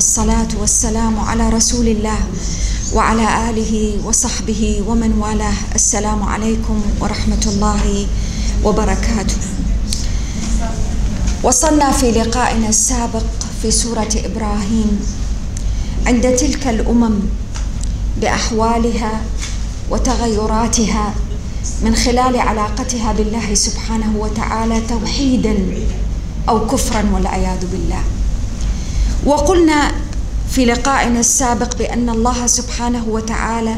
والصلاة والسلام على رسول الله وعلى آله وصحبه ومن والاه. السلام عليكم ورحمة الله وبركاته. وصلنا في لقائنا السابق في سورة إبراهيم. عند تلك الأمم بأحوالها وتغيراتها من خلال علاقتها بالله سبحانه وتعالى توحيدا أو كفرا والعياذ بالله. وقلنا في لقائنا السابق بأن الله سبحانه وتعالى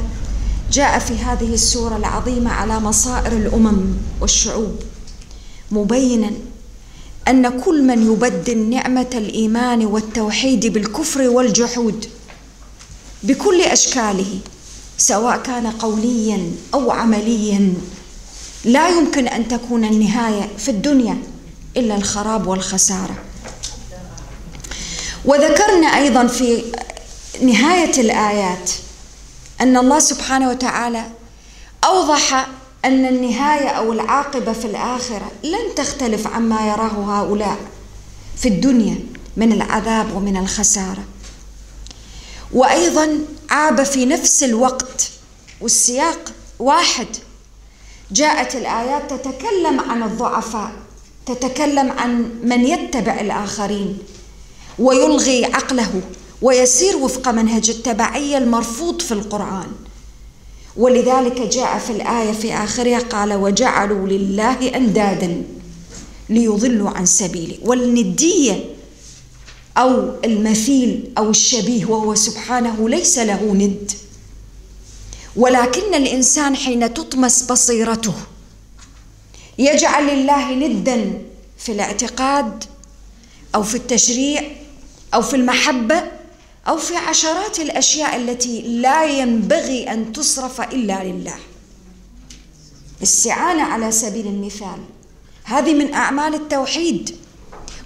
جاء في هذه السورة العظيمة على مصائر الأمم والشعوب مبينا أن كل من يبدل نعمة الإيمان والتوحيد بالكفر والجحود بكل أشكاله سواء كان قوليا أو عمليا لا يمكن أن تكون النهاية في الدنيا إلا الخراب والخسارة. وذكرنا أيضا في نهاية الآيات أن الله سبحانه وتعالى أوضح أن النهاية أو العاقبة في الآخرة لن تختلف عما يراه هؤلاء في الدنيا من العذاب ومن الخسارة. وأيضا عاب في نفس الوقت والسياق واحد. جاءت الآيات تتكلم عن الضعفاء تتكلم عن من يتبع الآخرين ويلغي عقله ويسير وفق منهج التبعيه المرفوض في القرآن. ولذلك جاء في الآية في آخرها قال وجعلوا لله أندادا ليضلوا عن سبيله. والندية أو المثيل أو الشبيه وهو سبحانه ليس له ند. ولكن الإنسان حين تطمس بصيرته يجعل الله ندا في الاعتقاد أو في التشريع أو في المحبة أو في عشرات الأشياء التي لا ينبغي أن تصرف إلا لله. استعانه على سبيل المثال هذه من أعمال التوحيد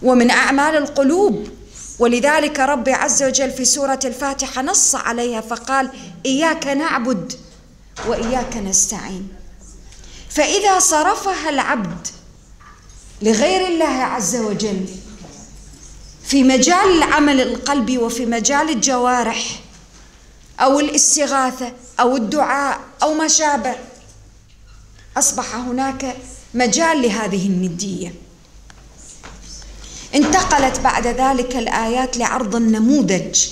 ومن أعمال القلوب. ولذلك ربي عز وجل في سورة الفاتحة نص عليها فقال إياك نعبد وإياك نستعين. فإذا صرفها العبد لغير الله عز وجل في مجال العمل القلبي وفي مجال الجوارح أو الاستغاثة أو الدعاء أو ما شابه. أصبح هناك مجال لهذه الندية. انتقلت بعد ذلك الآيات لعرض النموذج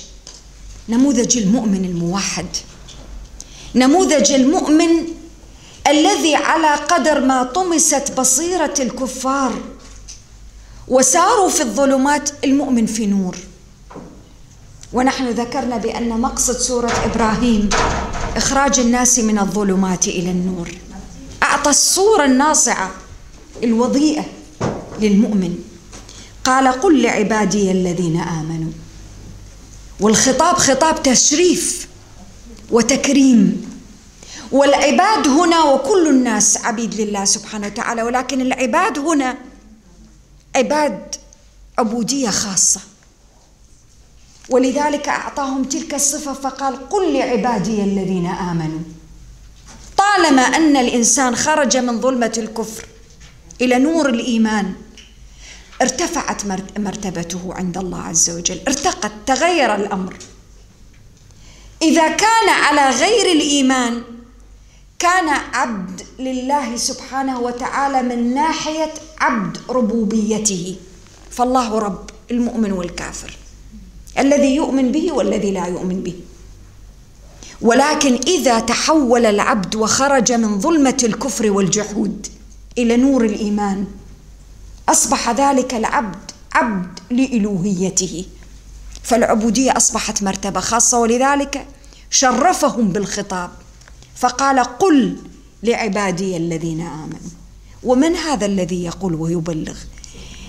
نموذج المؤمن الموحد. نموذج المؤمن الذي على قدر ما طمست بصيرة الكفار. وساروا في الظلمات المؤمن في نور. ونحن ذكرنا بأن مقصد سورة إبراهيم إخراج الناس من الظلمات إلى النور. أعطى الصورة الناصعة الوضيئة للمؤمن. قال قل لعبادي الذين آمنوا. والخطاب خطاب تشريف وتكريم. والعباد هنا وكل الناس عبيد لله سبحانه وتعالى ولكن العباد هنا عباد عبودية خاصة. ولذلك أعطاهم تلك الصفة فقال قل لعبادي الذين آمنوا. طالما أن الإنسان خرج من ظلمة الكفر إلى نور الإيمان ارتفعت مرتبته عند الله عز وجل ارتقت تغير الأمر. إذا كان على غير الإيمان كان عبد لله سبحانه وتعالى من ناحية عبد ربوبيته. فالله رب المؤمن والكافر. الذي يؤمن به والذي لا يؤمن به. ولكن إذا تحول العبد وخرج من ظلمة الكفر والجحود إلى نور الإيمان أصبح ذلك العبد عبد لإلوهيته. فالعبودية أصبحت مرتبة خاصة ولذلك شرفهم بالخطاب. فقال قل لعبادي الذين آمنوا. ومن هذا الذي يقول ويبلغ؟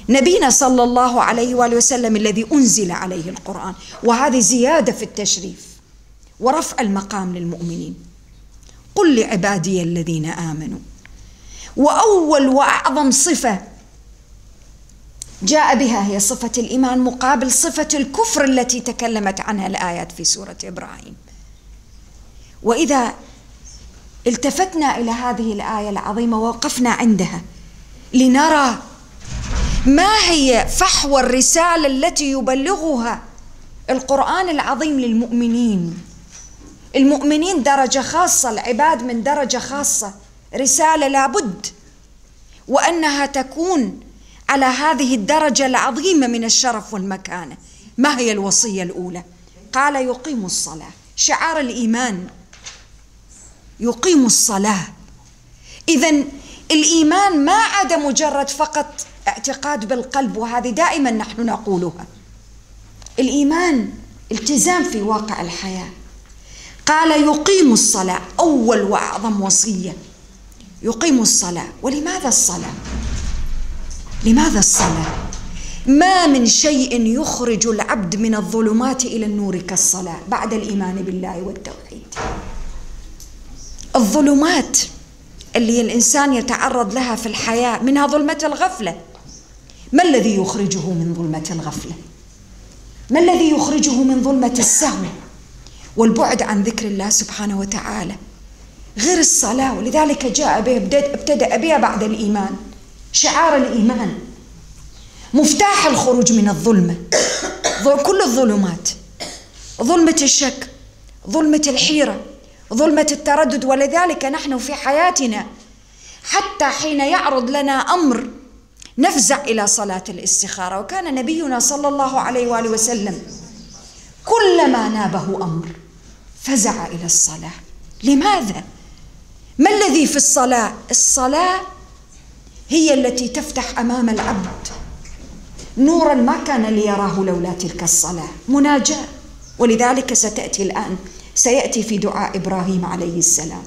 نبينا صلى الله عليه وآله وسلم الذي أنزل عليه القرآن. وهذه زيادة في التشريف ورفع المقام للمؤمنين. قل لعبادي الذين آمنوا. وأول وأعظم صفة جاء بها هي صفة الإيمان مقابل صفة الكفر التي تكلمت عنها الآيات في سورة إبراهيم. وإذا التفتنا إلى هذه الآية العظيمة ووقفنا عندها لنرى ما هي فحوى الرسالة التي يبلغها القرآن العظيم للمؤمنين. المؤمنين درجة خاصة العباد من درجة خاصة. رسالة لابد وأنها تكون على هذه الدرجة العظيمة من الشرف والمكانة. ما هي الوصية الأولى؟ قال يقيم الصلاة. شعار الإيمان. يقيم الصلاة. إذا الإيمان ما عاد مجرد فقط اعتقاد بالقلب وهذه دائما نحن نقولها. الإيمان التزام في واقع الحياة. قال يقيم الصلاة أول وأعظم وصية. يقيم الصلاة. ولماذا الصلاة؟ لماذا الصلاة؟ ما من شيء يخرج العبد من الظلمات إلى النور كالصلاة بعد الإيمان بالله والتوحيد. الظلمات اللي الإنسان يتعرض لها في الحياة منها ظلمة الغفلة. ما الذي يخرجه من ظلمة الغفلة؟ ما الذي يخرجه من ظلمة السهو والبعد عن ذكر الله سبحانه وتعالى؟ غير الصلاة ولذلك جاء به ابتدأ بها بعد الإيمان. شعار الإيمان. مفتاح الخروج من الظلمة. كل الظلمات. ظلمة الشك ظلمة الحيرة. ظلمة التردد ولذلك نحن في حياتنا حتى حين يعرض لنا أمر نفزع إلى صلاة الاستخارة. وكان نبينا صلى الله عليه وآله وسلم كلما نابه أمر فزع إلى الصلاة. لماذا؟ ما الذي في الصلاة؟ الصلاة هي التي تفتح أمام العبد. نورا ما كان ليراه لولا تلك الصلاة. مناجاة. ولذلك ستأتي الآن سيأتي في دعاء إبراهيم عليه السلام.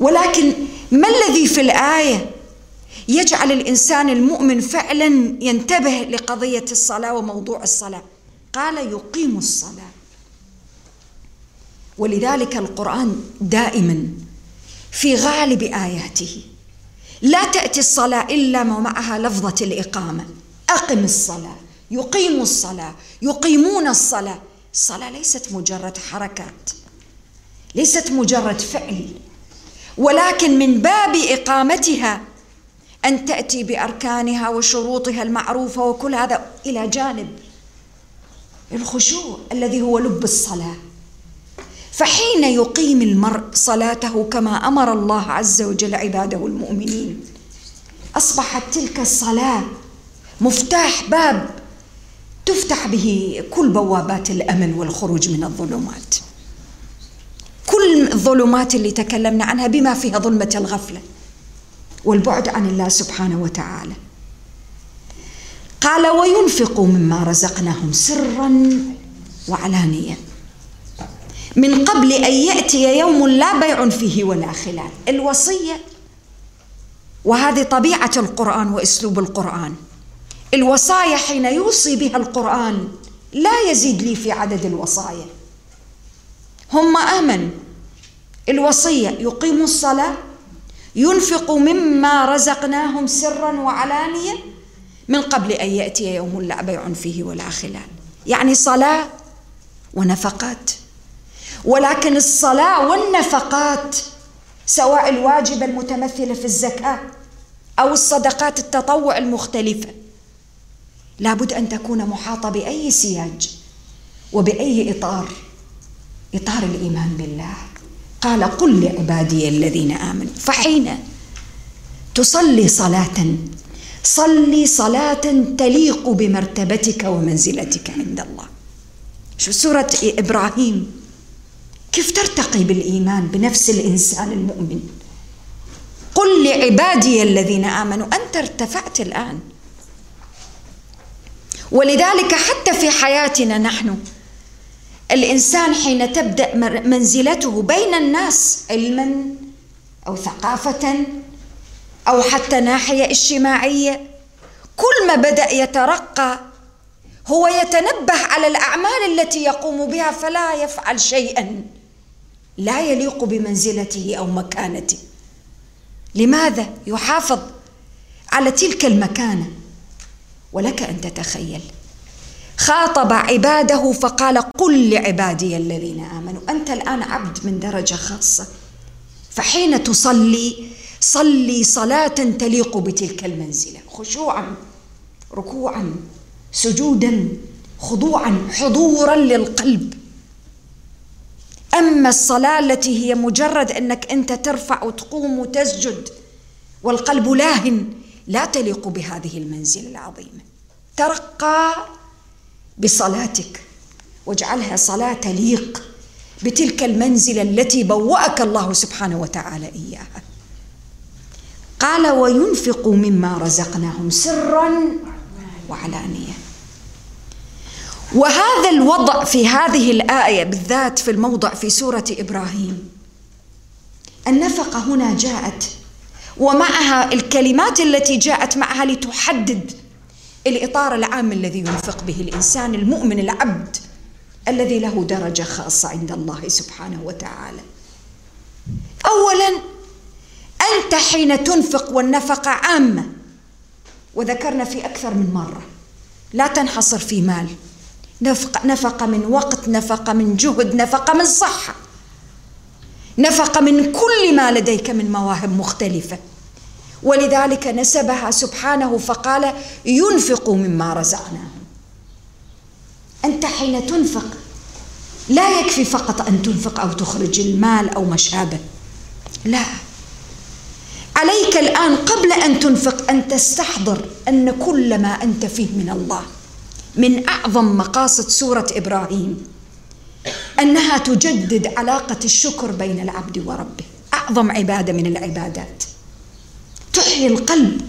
ولكن ما الذي في الآية يجعل الإنسان المؤمن فعلا ينتبه لقضية الصلاة وموضوع الصلاة؟ قال يقيم الصلاة. ولذلك القرآن دائما في غالب آياته لا تأتي الصلاة إلا ومعها لفظة الإقامة. أقم الصلاة يقيم الصلاة يقيمون الصلاة. الصلاة ليست مجرد حركات ليست مجرد فعل ولكن من باب إقامتها أن تأتي بأركانها وشروطها المعروفة وكل هذا إلى جانب الخشوع الذي هو لب الصلاة. فحين يقيم المرء صلاته كما أمر الله عز وجل عباده المؤمنين أصبحت تلك الصلاة مفتاح باب تفتح به كل بوابات الامل والخروج من الظلمات. كل الظلمات اللي تكلمنا عنها بما فيها ظلمة الغفلة والبعد عن الله سبحانه وتعالى. قال وينفقوا مما رزقناهم سرا وعلانيه من قبل أن يأتي يوم لا بيع فيه ولا خلال. الوصية وهذه طبيعة القرآن وأسلوب القرآن. الوصايا حين يوصي بها القرآن لا يزيد لي في عدد الوصايا. هم امنوا الوصية يقيموا الصلاة ينفقوا مما رزقناهم سرا وعلانيه من قبل أن يأتي يوم لا بيع فيه ولا خلال. يعني صلاة ونفقات. ولكن الصلاة والنفقات سواء الواجبه المتمثله في الزكاة أو الصدقات التطوع المختلفة لابد أن تكون محاطة بأي سياج وبأي إطار. إطار الإيمان بالله. قال قل لعبادي الذين آمنوا. فحين تصلي صلاة صلي صلاة تليق بمرتبتك ومنزلتك عند الله. شو سورة إبراهيم؟ كيف ترتقي بالإيمان بنفس الإنسان المؤمن؟ قل لعبادي الذين آمنوا. أنت ارتفعت الآن. ولذلك حتى في حياتنا نحن الإنسان حين تبدأ منزلته بين الناس علما أو ثقافة أو حتى ناحية اجتماعية كل ما بدأ يترقى هو يتنبه على الأعمال التي يقوم بها فلا يفعل شيئا لا يليق بمنزلته أو مكانته. لماذا يحافظ على تلك المكانة؟ ولك أن تتخيل. خاطب عباده فقال قل لعبادي الذين آمنوا أنت الآن عبد من درجة خاصة. فحين تصلي صلي صلاة تليق بتلك المنزلة. خشوعا ركوعا سجودا خضوعا حضورا للقلب. أما الصلاة التي هي مجرد أنك أنت ترفع وتقوم وتسجد والقلب لاهن لا تليق بهذه المنزله العظيمه ترقى بصلاتك واجعلها صلاة تليق بتلك المنزله التي بوأك الله سبحانه وتعالى إياها. قال وينفقوا مما رزقناهم سرا وعلانية. وهذا الوضع في هذه الآية بالذات في الموضع في سورة إبراهيم. النفقة هنا جاءت ومعها الكلمات التي جاءت معها لتحدد الإطار العام الذي ينفق به الإنسان المؤمن العبد الذي له درجة خاصة عند الله سبحانه وتعالى. اولا أنت حين تنفق والنفقة عامة وذكرنا في أكثر من مرة لا تنحصر في مال. نفقه من وقت نفقه من جهد نفقه من صحة. نفقه من كل ما لديك من مواهب مختلفة. ولذلك نسبها سبحانه فقال ينفق مما رزقناهم أنت حين تنفق لا يكفي فقط أن تنفق أو تخرج المال أو ما شابه لا. عليك الآن قبل أن تنفق أن تستحضر أن كل ما أنت فيه من الله من أعظم مقاصد سورة إبراهيم. أنها تجدد علاقة الشكر بين العبد وربه. أعظم عبادة من العبادات. تحيي القلب.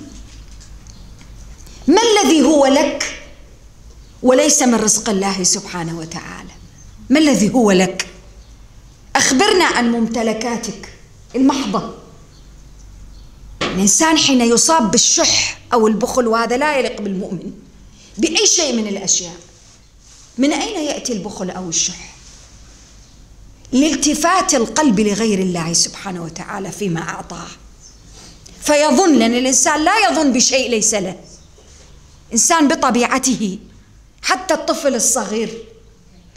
ما الذي هو لك وليس من رزق الله سبحانه وتعالى؟ ما الذي هو لك؟ أخبرنا عن ممتلكاتك. المحضة. الإنسان حين يصاب بالشح أو البخل وهذا لا يليق بالمؤمن بأي شيء من الأشياء من أين يأتي البخل أو الشح؟ لالتفات القلب لغير الله سبحانه وتعالى فيما أعطاه. فيظن لأن الإنسان لا يظن بشيء ليس له. إنسان بطبيعته حتى الطفل الصغير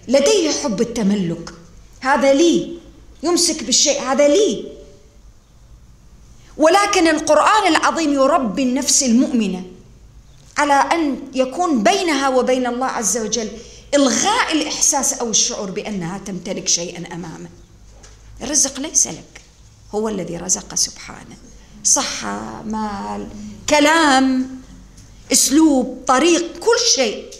لديه حب التملك. هذا لي يمسك بالشيء هذا لي. ولكن القرآن العظيم يربي النفس المؤمنة على أن يكون بينها وبين الله عز وجل إلغاء الإحساس أو الشعور بأنها تمتلك شيئا أمامه. الرزق ليس لك هو الذي رزق سبحانه. صحة مال كلام أسلوب طريق كل شيء.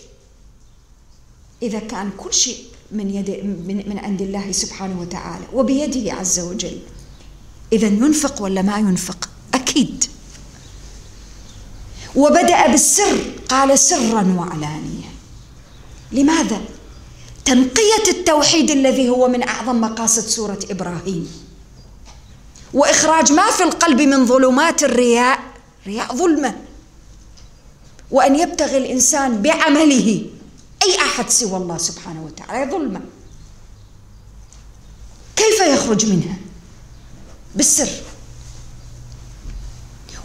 إذا كان كل شيء من يد من, من عند الله سبحانه وتعالى وبيده عز وجل إذا ينفق ولا ما ينفق؟ أكيد. وبدأ بالسر قال سرا وعلانية. لماذا؟ تنقية التوحيد الذي هو من أعظم مقاصد سورة إبراهيم. وإخراج ما في القلب من ظلمات الرياء رياء ظلمة. وأن يبتغي الإنسان بعمله أي أحد سوى الله سبحانه وتعالى ظلمة. كيف يخرج منها؟ بالسر.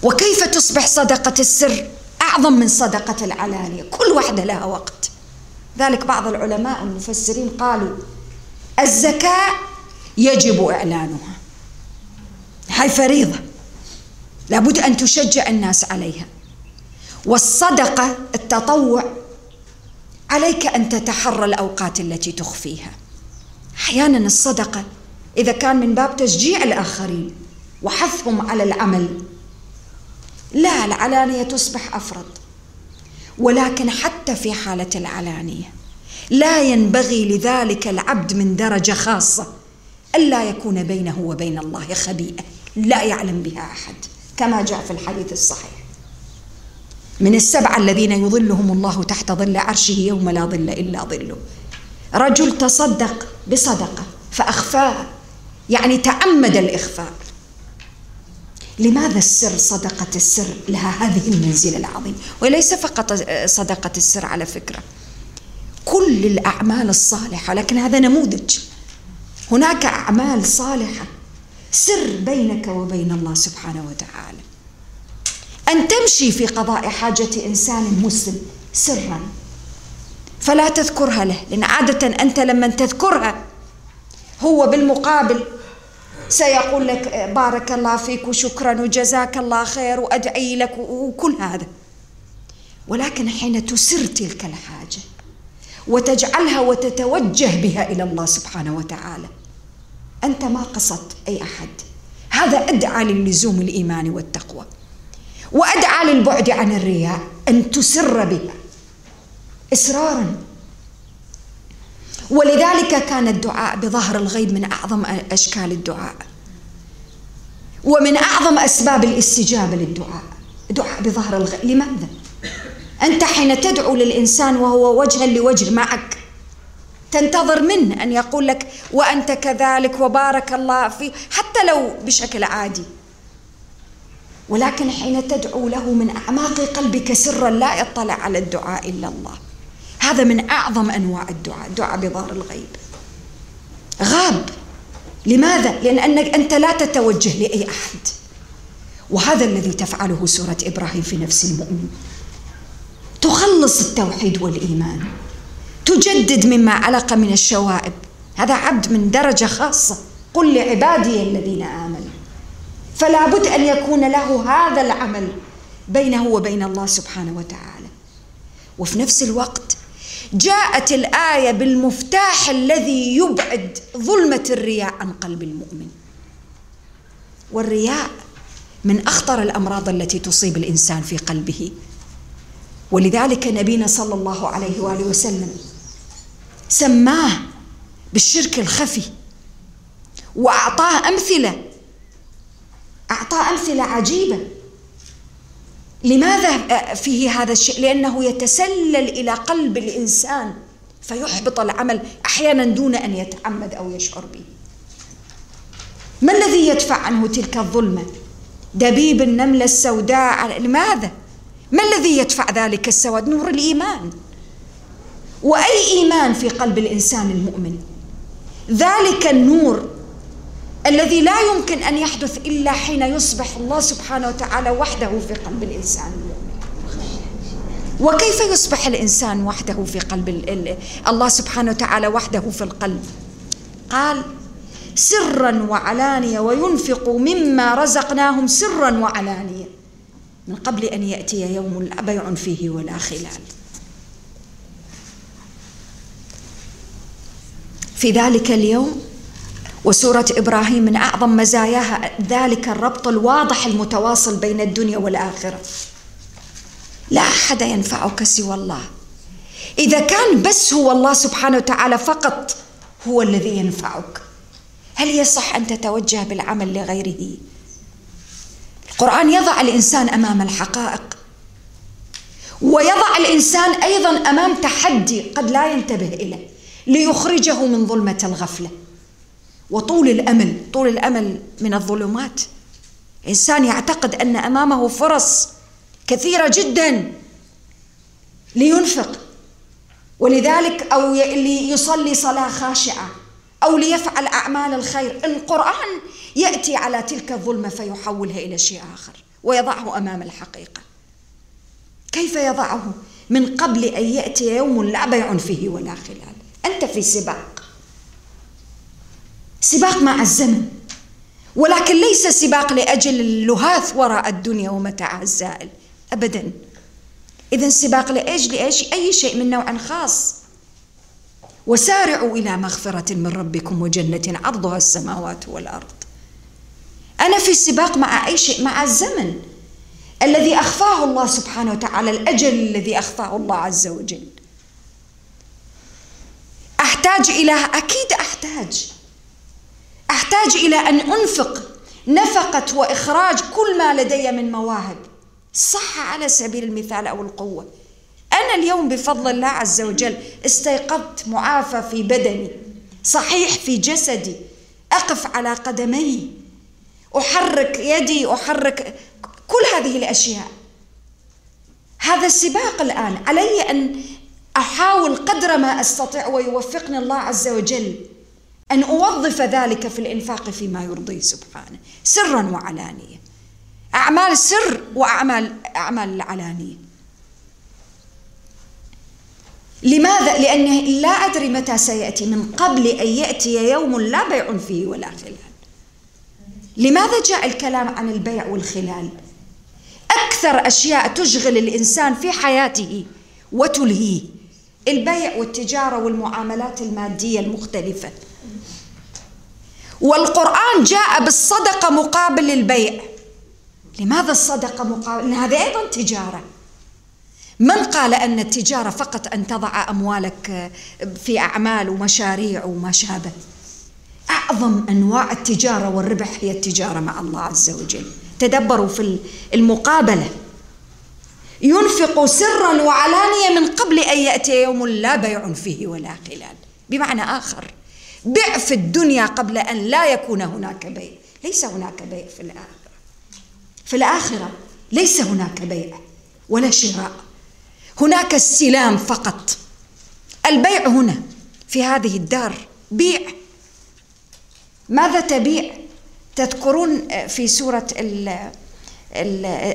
وكيف تصبح صدقة السر؟ أعظم من صدقة العلانية. كل واحدة لها وقت. ذلك بعض العلماء المفسرين قالوا الزكاة يجب إعلانها هاي فريضة لابد أن تشجع الناس عليها. والصدقة التطوع عليك أن تتحرى الأوقات التي تخفيها. أحيانا الصدقة إذا كان من باب تشجيع الآخرين وحثهم على العمل لا العلانية تصبح افرض ولكن حتى في حالة العلانية. لا ينبغي لذلك العبد من درجة خاصة الا يكون بينه وبين الله خبيئه لا يعلم بها أحد كما جاء في الحديث الصحيح. من السبعه الذين يظلهم الله تحت ظل عرشه يوم لا ظل إلا ظله. رجل تصدق بصدقة فاخفاها يعني تعمد الإخفاء. لماذا السر صدقة السر لها هذه المنزلة العظيمة وليس فقط صدقة السر على فكرة كل الأعمال الصالحة لكن هذا نموذج. هناك أعمال صالحة سر بينك وبين الله سبحانه وتعالى. أن تمشي في قضاء حاجة إنسان مسلم سرا فلا تذكرها له لأن عادة أنت لما تذكرها هو بالمقابل سيقول لك بارك الله فيك وشكرا وجزاك الله خير وأدعي لك وكل هذا. ولكن حين تسر تلك الحاجة وتجعلها وتتوجه بها إلى الله سبحانه وتعالى أنت ما قصدت أي أحد. هذا أدعى للزوم الإيمان والتقوى وأدعى للبعد عن الرياء أن تسر بها اصرارا. ولذلك كان الدعاء بظهر الغيب من أعظم أشكال الدعاء. ومن أعظم أسباب الاستجابة للدعاء. دعاء بظهر الغيب لماذا؟ أنت حين تدعو للإنسان وهو وجها لوجه معك تنتظر منه أن يقول لك وأنت كذلك وبارك الله فيه حتى لو بشكل عادي. ولكن حين تدعو له من أعماق قلبك سرا لا يطلع على الدعاء إلا الله. هذا من أعظم أنواع الدعاء دعاء بظهر الغيب. غاب. لماذا؟ لأن أنك أنت لا تتوجه لأي أحد. وهذا الذي تفعله سورة إبراهيم في نفس المؤمن. تخلص التوحيد والإيمان. تجدد مما علق من الشوائب. هذا عبد من درجة خاصة. قل لعبادي الذين آمنوا. فلا بد أن يكون له هذا العمل بينه وبين الله سبحانه وتعالى. وفي نفس الوقت جاءت الآية بالمفتاح الذي يبعد ظلمة الرياء عن قلب المؤمن. والرياء من أخطر الأمراض التي تصيب الإنسان في قلبه. ولذلك نبينا صلى الله عليه وآله وسلم سماه بالشرك الخفي وأعطاه أمثلة أعطاه أمثلة عجيبة. لماذا فيه هذا الشيء؟ لأنه يتسلل إلى قلب الإنسان فيحبط العمل أحيانا دون أن يتعمد أو يشعر به. ما الذي يدفع عنه تلك الظلمة؟ دبيب النملة السوداء لماذا؟ ما الذي يدفع ذلك السواد؟ نور الإيمان. وأي إيمان في قلب الإنسان المؤمن؟ ذلك النور الذي لا يمكن أن يحدث إلا حين يصبح الله سبحانه وتعالى وحده في قلب المؤمن وكيف يصبح الإنسان وحده في قلب الله سبحانه وتعالى وحده في القلب؟ قال سرا وعلانية وينفق مما رزقناهم سرا وعلانية من قبل أن يأتي يوم لا بيع فيه ولا خلال. في ذلك اليوم وسورة إبراهيم من أعظم مزاياها ذلك الربط الواضح المتواصل بين الدنيا والآخرة. لا أحد ينفعك سوى الله. إذا كان بس هو الله سبحانه وتعالى فقط هو الذي ينفعك. هل يصح أن تتوجه بالعمل لغيره؟ القرآن يضع الإنسان أمام الحقائق. ويضع الإنسان أيضا أمام تحدي قد لا ينتبه إليه ليخرجه من ظلمة الغفلة. وطول الأمل طول الأمل من الظلمات. إنسان يعتقد أن أمامه فرص كثيرة جدا لينفق ولذلك أو ليصلي صلاة خاشعة أو ليفعل أعمال الخير. القرآن يأتي على تلك الظلمة فيحولها إلى شيء آخر ويضعه أمام الحقيقة. كيف يضعه؟ من قبل أن يأتي يوم لا بيع فيه ولا خلال. أنت في سباق. سباق مع الزمن. ولكن ليس سباق لأجل اللهاث وراء الدنيا ومتاعها الزائل. ابدا. اذا سباق لإيش؟ لإيش؟ أي شيء من نوع خاص. وسارعوا إلى مغفرة من ربكم وجنة عرضها السماوات والأرض. أنا في سباق مع أي شيء؟ مع الزمن. الذي أخفاه الله سبحانه وتعالى الأجل الذي أخفاه الله عز وجل. أحتاج إلى أكيد أحتاج. أحتاج إلى أن أنفق نفقة وإخراج كل ما لدي من مواهب. الصحه على سبيل المثال أو القوة. أنا اليوم بفضل الله عز وجل استيقظت معافى في بدني صحيح في جسدي أقف على قدمي أحرك يدي أحرك كل هذه الأشياء. هذا السباق الآن علي أن أحاول قدر ما أستطيع ويوفقني الله عز وجل. أن أوظف ذلك في الإنفاق فيما يرضيه سبحانه. سرا وعلانية. أعمال سر وأعمال أعمال العلانية لماذا؟ لأنه لا أدري متى سيأتي. من قبل أن يأتي يوم لا بيع فيه ولا خلال. لماذا جاء الكلام عن البيع والخلال؟ أكثر أشياء تشغل الإنسان في حياته وتلهيه. البيع والتجارة والمعاملات المادية المختلفة. والقرآن جاء بالصدقة مقابل البيع. لماذا الصدقة مقابل؟ لأن هذه أيضا تجارة. من قال أن التجارة فقط أن تضع أموالك في أعمال ومشاريع وما شابه؟ أعظم أنواع التجارة والربح هي التجارة مع الله عز وجل. تدبروا في المقابلة. ينفق سرا وعلانية من قبل أن يأتي يوم لا بيع فيه ولا خلال. بمعنى آخر بع في الدنيا قبل أن لا يكون هناك بيع. ليس هناك بيع في الآخرة. في الآخرة ليس هناك بيع ولا شراء. هناك السلام فقط. البيع هنا في هذه الدار بيع. ماذا تبيع؟ تذكرون في سورة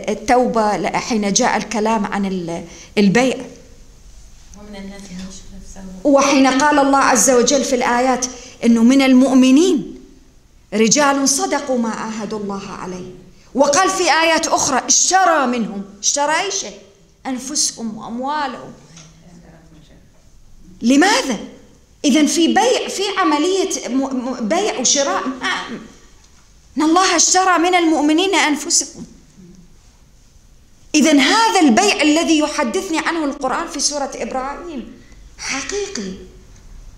التوبة حين جاء الكلام عن البيع. ومن الناس وحين قال الله عز وجل في الآيات أنه من المؤمنين رجال صدقوا ما عاهدوا الله عليه. وقال في آيات أخرى اشترى منهم اشترى أي شيء؟ أنفسهم وأموالهم. لماذا؟ إذا في بيع في عملية بيع وشراء إن الله اشترى من المؤمنين أنفسهم. إذا هذا البيع الذي يحدثني عنه القرآن في سورة إبراهيم حقيقي.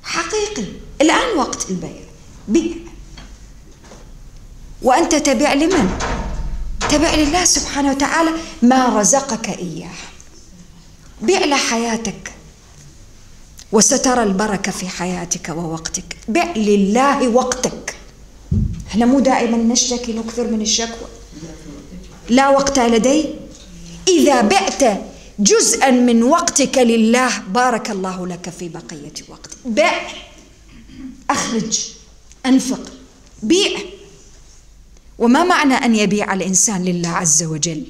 حقيقي. الآن وقت البيع. بيع. وأنت تبيع لمن؟ تبع لله سبحانه وتعالى ما رزقك إياه. بيع لحياتك. وسترى البركة في حياتك ووقتك. بيع لله وقتك. إحنا مو دائما نشتكي نكثر من الشكوى. لا وقت لدي. إذا بعت جزءا من وقتك لله. بارك الله لك في بقية وقتك بع أخرج أنفق بيع. وما معنى أن يبيع الإنسان لله عز وجل؟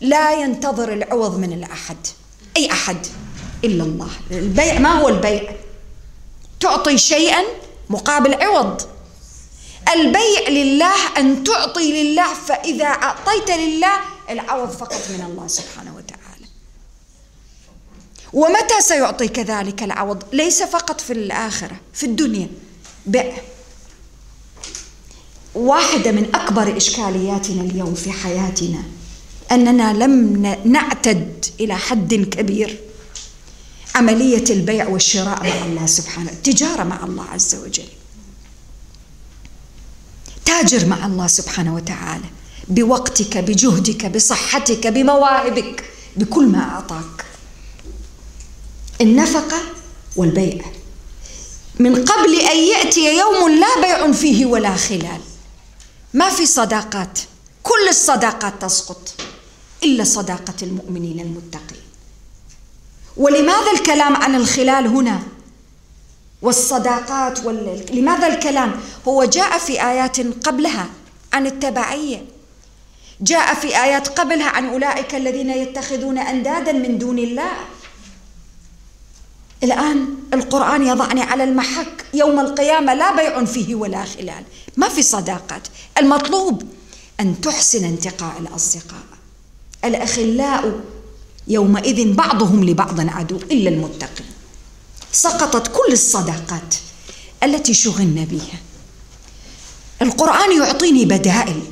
لا ينتظر العوض من الأحد. أي أحد؟ إلا الله. البيع ما هو البيع؟ تعطي شيئا مقابل عوض. البيع لله أن تعطي لله فإذا أعطيت لله العوض فقط من الله سبحانه وتعالى ومتى سيعطيك ذلك العوض؟ ليس فقط في الآخرة في الدنيا. بيع واحدة من أكبر إشكالياتنا اليوم في حياتنا أننا لم نعتد إلى حد كبير. عملية البيع والشراء مع الله سبحانه التجارة مع الله عز وجل. تاجر مع الله سبحانه وتعالى بوقتك بجهدك بصحتك بمواهبك بكل ما أعطاك. النفقة والبيع. من قبل أن يأتي يوم لا بيع فيه ولا خلال. ما في صداقات. كل الصداقات تسقط. إلا صداقة المؤمنين المتقين. ولماذا الكلام عن الخلال هنا؟ والصداقات وال... لماذا الكلام؟ هو جاء في آيات قبلها عن التبعية. جاء في آيات قبلها عن أولئك الذين يتخذون أندادا من دون الله. الآن القرآن يضعني على المحك يوم القيامة لا بيع فيه ولا خلال. ما في صداقات. المطلوب أن تحسن انتقاء الأصدقاء. الأخلاء يومئذ بعضهم لبعض عدو إلا المتقين. سقطت كل الصداقات التي شغلنا بها. القرآن يعطيني بدائل.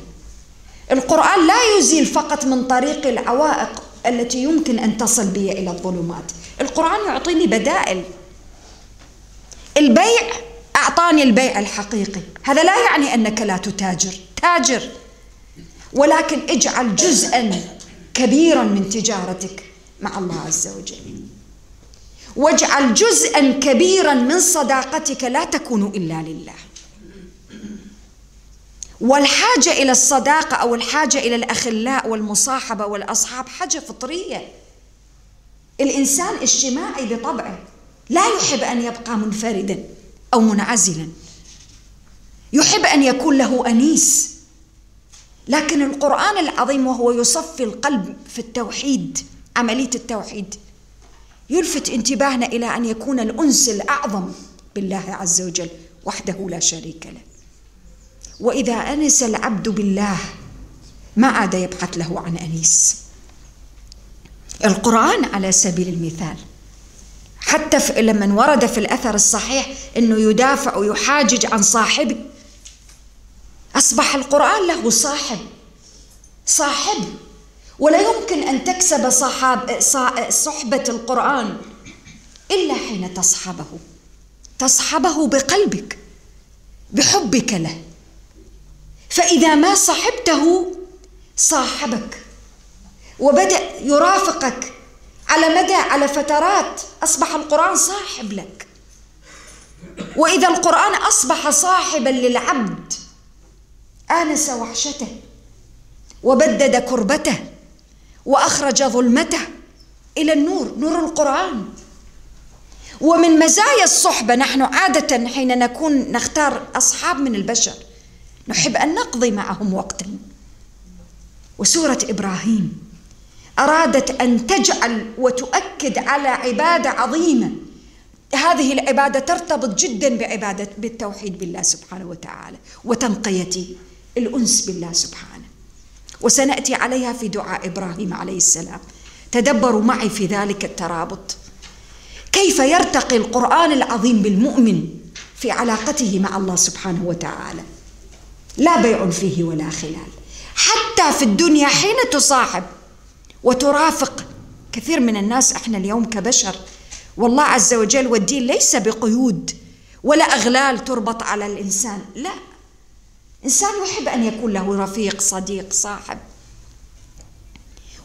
القرآن لا يزيل فقط من طريق العوائق التي يمكن أن تصل بي إلى الظلمات. القرآن يعطيني بدائل. البيع أعطاني البيع الحقيقي. هذا لا يعني أنك لا تتاجر. تاجر. ولكن اجعل جزءا كبيرا من تجارتك مع الله عز وجل. واجعل جزءا كبيرا من صداقتك لا تكون إلا لله. والحاجة إلى الصداقة أو الحاجة إلى الأخلاء والمصاحبة والأصحاب حاجة فطرية. الإنسان اجتماعي بطبعه لا يحب أن يبقى منفردا أو منعزلا. يحب أن يكون له أنيس. لكن القرآن العظيم وهو يصفي القلب في التوحيد عملية التوحيد يلفت انتباهنا إلى أن يكون الأنس الأعظم بالله عز وجل وحده لا شريك له. وإذا أنس العبد بالله ما عاد يبحث له عن أنيس. القرآن على سبيل المثال. حتى لما ورد في الأثر الصحيح أنه يدافع ويحاجج عن صاحبه أصبح القرآن له صاحب. صاحب. ولا يمكن أن تكسب صحاب صحبة القرآن إلا حين تصحبه. تصحبه بقلبك بحبك له. فإذا ما صحبته صاحبك. وبدأ يرافقك على مدى على فترات أصبح القرآن صاحب لك. وإذا القرآن أصبح صاحبا للعبد آنس وحشته وبدد كربته وأخرج ظلمته إلى النور نور القرآن. ومن مزايا الصحبة نحن عادة حين نكون نختار أصحاب من البشر نحب أن نقضي معهم وقتا. وسورة إبراهيم. أرادت أن تجعل وتؤكد على عبادة عظيمة. هذه العبادة ترتبط جدا بعبادة بالتوحيد بالله سبحانه وتعالى وتنقية الأنس بالله سبحانه. وسنأتي عليها في دعاء إبراهيم عليه السلام. تدبروا معي في ذلك الترابط. كيف يرتقي القرآن العظيم بالمؤمن في علاقته مع الله سبحانه وتعالى؟ لا بيع فيه ولا خلال. حتى في الدنيا حين تصاحب وترافق كثير من الناس إحنا اليوم كبشر. والله عز وجل والدين ليس بقيود ولا أغلال تربط على الإنسان لا. إنسان يحب أن يكون له رفيق صديق صاحب.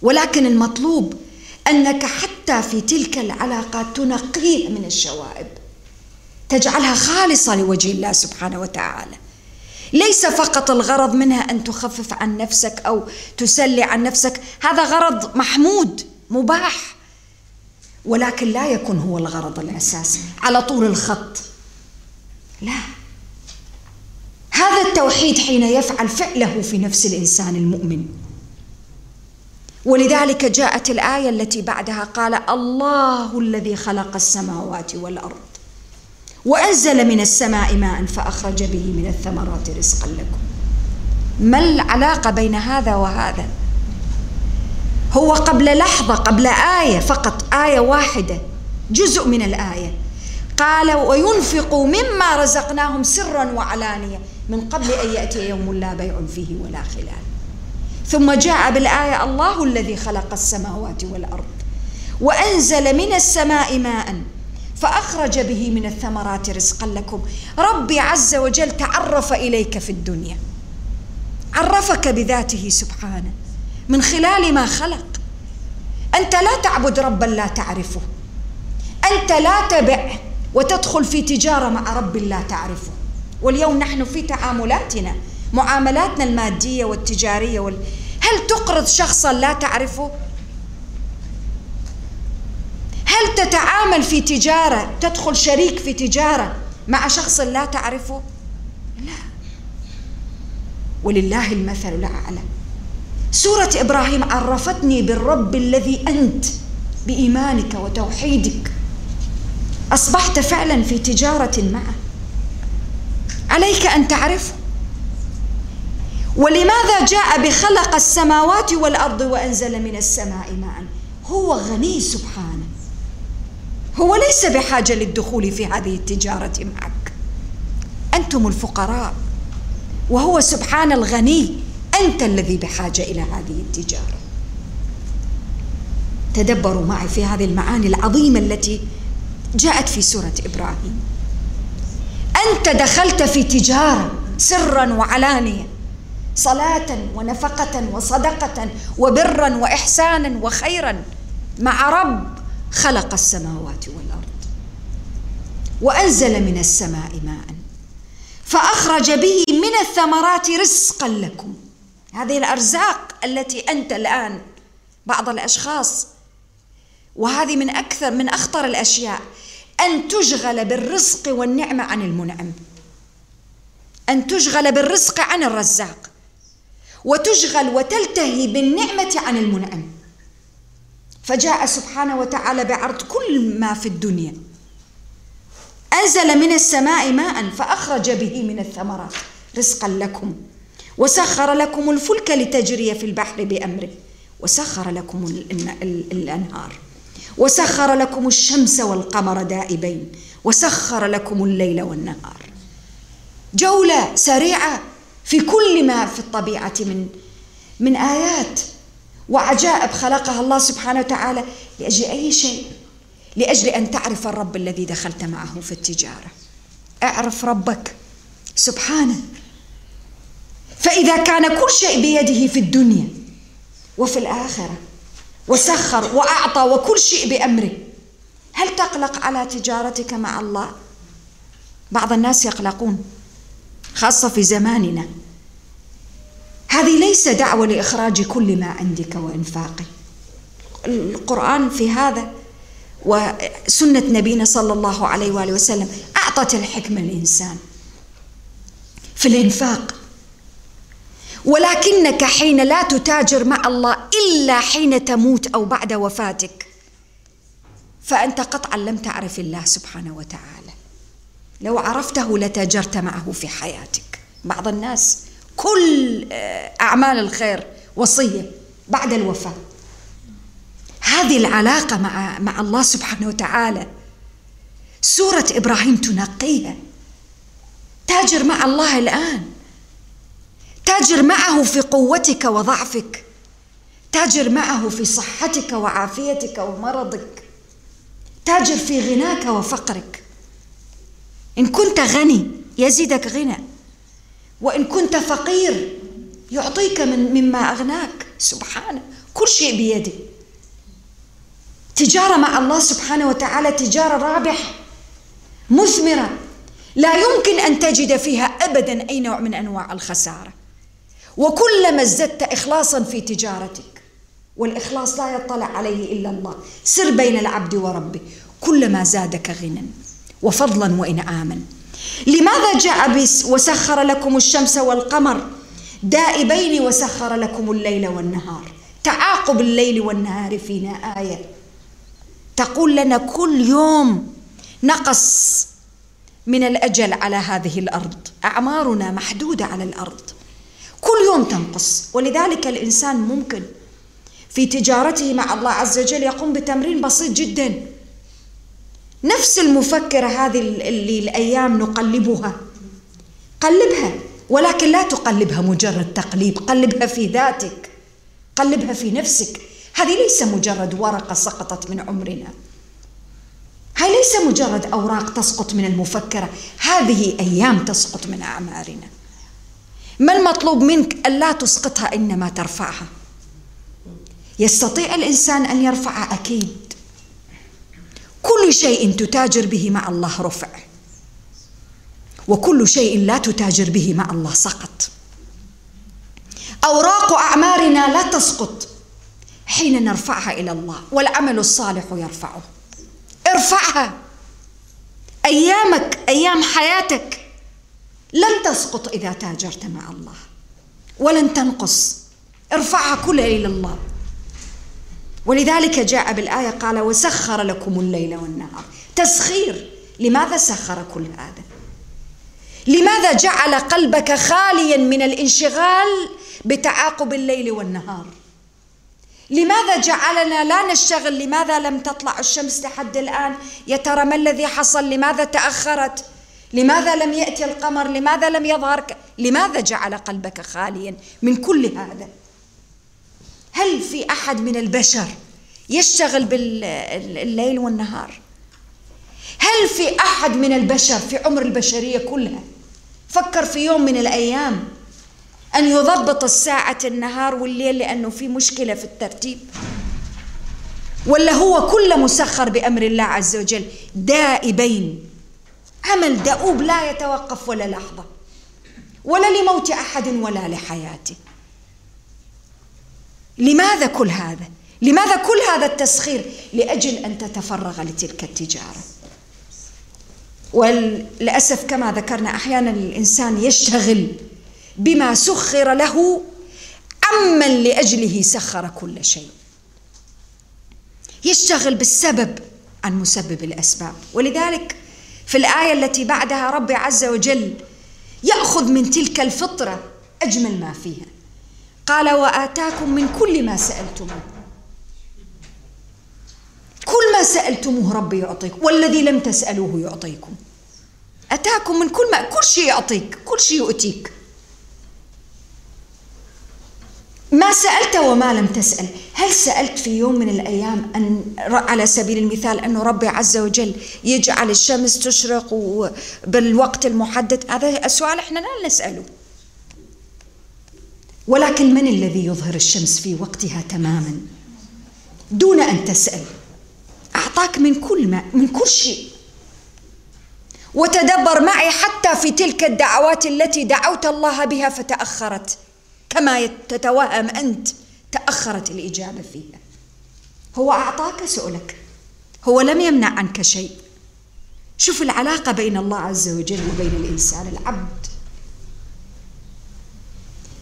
ولكن المطلوب أنك حتى في تلك العلاقات تنقيه من الشوائب تجعلها خالصة لوجه الله سبحانه وتعالى. ليس فقط الغرض منها أن تخفف عن نفسك أو تسلي عن نفسك هذا غرض محمود مباح. ولكن لا يكون هو الغرض الاساسي على طول الخط. لا. هذا التوحيد حين يفعل فعله في نفس الإنسان المؤمن. ولذلك جاءت الآية التي بعدها قال الله الذي خلق السماوات والأرض وأنزل من السماء ماء فأخرج به من الثمرات رزقا لكم. ما العلاقة بين هذا وهذا؟ هو قبل لحظة قبل آية فقط آية واحدة جزء من الآية. قال وينفقوا مما رزقناهم سرا وعلانية من قبل أن يأتي يوم لا بيع فيه ولا خلال. ثم جاء بالآية الله الذي خلق السماوات والأرض وأنزل من السماء ماء فأخرج به من الثمرات رزقا لكم. ربي عز وجل تعرف إليك في الدنيا. عرفك بذاته سبحانه. من خلال ما خلق. أنت لا تعبد ربا لا تعرفه. أنت لا تبع وتدخل في تجارة مع رب لا تعرفه. واليوم نحن في تعاملاتنا معاملاتنا المادية والتجارية وال... هل تقرض شخصا لا تعرفه؟ هل تتعامل في تجارة؟ تدخل شريك في تجارة مع شخص لا تعرفه؟ لا. ولله المثل الأعلى. سورة إبراهيم عرفتني بالرب الذي أنت بإيمانك وتوحيدك. أصبحت فعلا في تجارة معه. عليك أن تعرفه. ولماذا جاء بخلق السماوات والأرض وأنزل من السماء ماء؟ هو غني سبحانه. هو ليس بحاجة للدخول في هذه التجارة معك. أنتم الفقراء وهو سبحان الغني أنت الذي بحاجة إلى هذه التجارة. تدبروا معي في هذه المعاني العظيمة التي جاءت في سورة إبراهيم. أنت دخلت في تجارة سرا وعلانية صلاة ونفقة وصدقة وبرا واحسانا وخيرا مع رب خلق السماوات والأرض وأنزل من السماء ماء فأخرج به من الثمرات رزقا لكم. هذه الأرزاق التي أنت الآن بعض الأشخاص وهذه من أكثر من أخطر الأشياء أن تشغل بالرزق والنعمة عن المنعم. أن تشغل بالرزق عن الرزاق وتشغل وتلتهي بالنعمة عن المنعم. فجاء سبحانه وتعالى بعرض كل ما في الدنيا. أنزل من السماء ماء فأخرج به من الثمرات رزقا لكم وسخر لكم الفلك لتجري في البحر بأمره وسخر لكم الأنهار وسخر لكم الشمس والقمر دائبين وسخر لكم الليل والنهار. جولة سريعة في كل ما في الطبيعة من من آيات. وعجائب خلقها الله سبحانه وتعالى لأجل أي شيء؟ لأجل أن تعرف الرب الذي دخلت معه في التجارة. أعرف ربك سبحانه. فإذا كان كل شيء بيده في الدنيا وفي الآخرة وسخر وأعطى وكل شيء بأمره هل تقلق على تجارتك مع الله؟ بعض الناس يقلقون خاصة في زماننا. هذه ليس دعوة لإخراج كل ما عندك وإنفاقه القرآن في هذا وسنة نبينا صلى الله عليه وآله وسلم أعطت الحكمة الإنسان في الإنفاق. ولكنك حين لا تتاجر مع الله إلا حين تموت أو بعد وفاتك فأنت قطعا لم تعرف الله سبحانه وتعالى. لو عرفته لتاجرت معه في حياتك. بعض الناس كل آه، أعمال الخير وصية بعد الوفاة. هذه العلاقة مع مع الله سبحانه وتعالى. سورة إبراهيم تنقيها. تاجر مع الله الآن. تاجر معه في قوتك وضعفك. تاجر معه في صحتك وعافيتك ومرضك. تاجر في غناك وفقرك. إن كنت غني يزيدك غنى. وإن كنت فقير يعطيك من مما أغناك. سبحانه كل شيء بيده تجارة مع الله سبحانه وتعالى تجارة رابحة مثمرة. لا يمكن أن تجد فيها أبدا أي نوع من أنواع الخسارة. وكلما ازددت إخلاصا في تجارتك والإخلاص لا يطلع عليه إلا الله. سر بين العبد وربه. كلما زادك غنى وفضلا وإنعاما لماذا جاء بس وسخر لكم الشمس والقمر؟ دائبين وسخر لكم الليل والنهار. تعاقب الليل والنهار فينا آية. تقول لنا كل يوم نقص من الأجل على هذه الأرض. أعمارنا محدودة على الأرض. كل يوم تنقص. ولذلك الإنسان ممكن في تجارته مع الله عز وجل يقوم بتمرين بسيط جدا. نفس المفكرة هذه اللي الأيام نقلبها. قلبها ولكن لا تقلبها مجرد تقليب قلبها في ذاتك قلبها في نفسك. هذه ليس مجرد ورقة سقطت من عمرنا. هاي ليس مجرد أوراق تسقط من المفكرة هذه أيام تسقط من أعمارنا. ما المطلوب منك ألا تسقطها إنما ترفعها؟ يستطيع الإنسان أن يرفعها؟ أكيد. كل شيء تتاجر به مع الله رفع. وكل شيء لا تتاجر به مع الله سقط. أوراق أعمارنا لا تسقط. حين نرفعها إلى الله والعمل الصالح يرفعه. ارفعها. أيامك أيام حياتك لن تسقط إذا تاجرت مع الله. ولن تنقص. ارفعها كلها إلى الله. ولذلك جاء بالآية قال وسخر لكم الليل والنهار. تسخير. لماذا سخر كل هذا؟ لماذا جعل قلبك خاليا من الانشغال بتعاقب الليل والنهار؟ لماذا جعلنا لا نشتغل؟ لماذا لم تطلع الشمس لحد الآن؟ يا ترى ما الذي حصل؟ لماذا تأخرت؟ لماذا لم يأتي القمر؟ لماذا لم يظهر؟ لماذا جعل قلبك خاليا من كل هذا؟ هل في أحد من البشر يشتغل بالليل والنهار؟ هل في أحد من البشر في عمر البشرية كلها فكر في يوم من الأيام أن يضبط الساعة النهار والليل لأنه في مشكلة في الترتيب؟ ولا هو كله مسخر بأمر الله عز وجل دائبين؟ عمل دؤوب لا يتوقف ولا لحظة ولا لموت أحد ولا لحياته. لماذا كل هذا؟ لماذا كل هذا التسخير؟ لأجل أن تتفرغ لتلك التجارة. وللأسف كما ذكرنا أحيانا الإنسان يشتغل بما سخر له عمن لأجله سخر كل شيء. يشتغل بالسبب عن مسبب الأسباب. ولذلك في الآية التي بعدها ربي عز وجل يأخذ من تلك الفطرة أجمل ما فيها. قال وآتاكم من كل ما سألتموه. كل ما سألتموه ربي يعطيك والذي لم تسألوه يعطيكم. أتاكم من كل ما كل شيء يعطيك كل شيء يؤتيك. ما سألت وما لم تسأل. هل سألت في يوم من الأيام أن على سبيل المثال أنه ربي عز وجل يجعل الشمس تشرق بالوقت المحدد؟ هذا السؤال إحنا لا نسأله. ولكن من الذي يظهر الشمس في وقتها تماما؟ دون أن تسأل. أعطاك من كل ما من كل شيء. وتدبر معي حتى في تلك الدعوات التي دعوت الله بها فتأخرت. كما تتوهم أنت تأخرت الإجابة فيها. هو أعطاك سؤلك. هو لم يمنع عنك شيء. شوف العلاقة بين الله عز وجل وبين الإنسان العبد.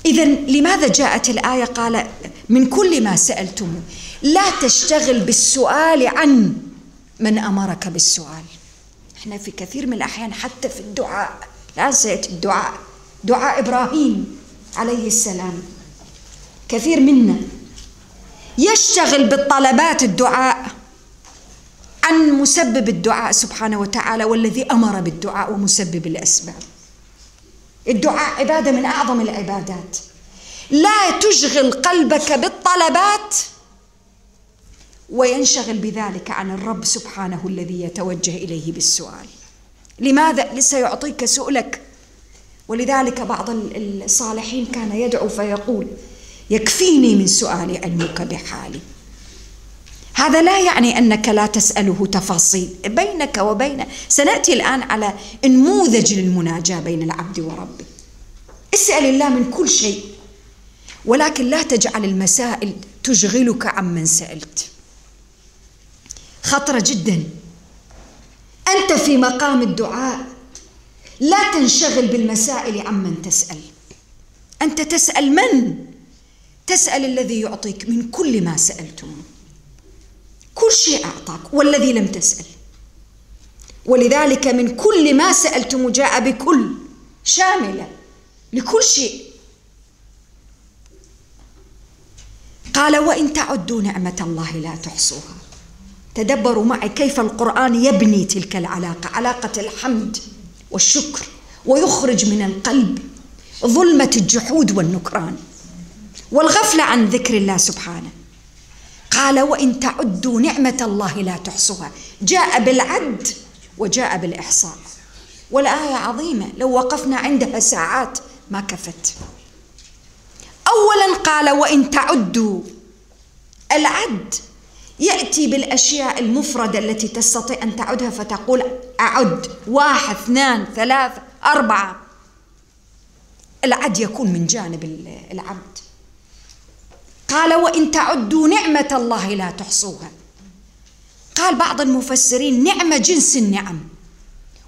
إذا لماذا جاءت الآية؟ قال من كل ما سألتم. لا تشتغل بالسؤال عن من أمرك بالسؤال. إحنا في كثير من الأحيان حتى في الدعاء لا سيأتي الدعاء دعاء إبراهيم عليه السلام. كثير منا يشتغل بالطلبات الدعاء عن مسبب الدعاء سبحانه وتعالى والذي أمر بالدعاء ومسبب الأسباب. الدعاء عبادة من أعظم العبادات. لا تشغل قلبك بالطلبات وينشغل بذلك عن الرب سبحانه الذي يتوجه إليه بالسؤال. لماذا؟ لسيعطيك سؤلك. ولذلك بعض الصالحين كان يدعو فيقول يكفيني من سؤال علمك بحالي. هذا لا يعني أنك لا تسأله تفاصيل. بينك وبينه سنأتي الآن على نموذج للمناجاة بين العبد وربه. اسأل الله من كل شيء ولكن لا تجعل المسائل تشغلك عمن سألت. خطره جدا. أنت في مقام الدعاء لا تنشغل بالمسائل عمن تسأل. أنت تسأل من؟ تسأل الذي يعطيك من كل ما سألتم كل شيء أعطاك والذي لم تسأل. ولذلك من كل ما سألتم جاء بكل شاملة لكل شيء. قال وإن تعدوا نعمة الله لا تحصوها. تدبروا معي كيف القرآن يبني تلك العلاقة. علاقة الحمد والشكر ويخرج من القلب ظلمة الجحود والنكران والغفلة عن ذكر الله سبحانه. قال وإن تعدوا نعمة الله لا تحصوها. جاء بالعد وجاء بالإحصاء. والآية عظيمة لو وقفنا عندها ساعات ما كفت. أولا قال وإن تعدوا. العد يأتي بالأشياء المفردة التي تستطيع أن تعدها فتقول أعد واحد اثنان ثلاثة أربعة. العد يكون من جانب العبد. قال وإن تعدوا نعمة الله لا تحصوها. قال بعض المفسرين نعمة جنس النعم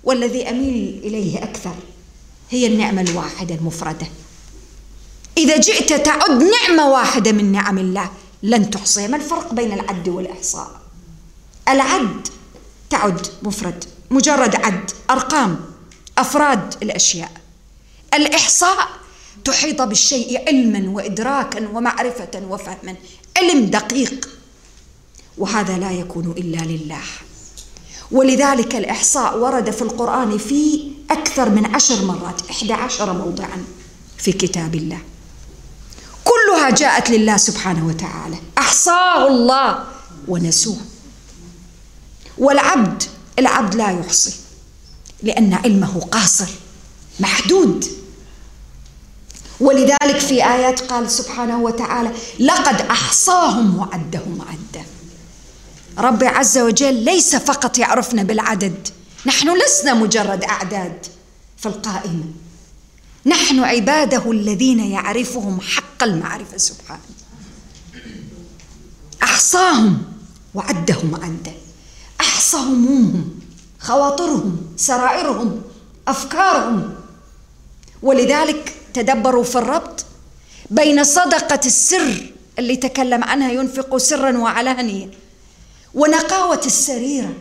والذي أميل إليه أكثر هي النعمة الواحدة المفردة. إذا جئت تعد نعمة واحدة من نعم الله لن تحصيها ما الفرق بين العد والإحصاء؟ العد تعد مفرد مجرد عد أرقام أفراد الأشياء. الإحصاء تحيط بالشيء علما وإدراكا ومعرفة وفهما. علم دقيق. وهذا لا يكون إلا لله. ولذلك الإحصاء ورد في القرآن في أكثر من عشر مرات إحدى عشر موضعا في كتاب الله. كلها جاءت لله سبحانه وتعالى. أحصاه الله ونسوه. والعبد العبد لا يحصي لأن علمه قاصر محدود. ولذلك في آيات قال سبحانه وتعالى لقد أحصاهم وعدهم عدا ربي عز وجل ليس فقط يعرفنا بالعدد نحن لسنا مجرد أعداد في القائمة. نحن عباده الذين يعرفهم حق المعرفة سبحانه. أحصاهم وعدهم عدا احصى همومهم خواطرهم سرائرهم أفكارهم. ولذلك تدبروا في الربط بين صدقة السر اللي تكلم عنها ينفق سرا وعلانية ونقاوة السريره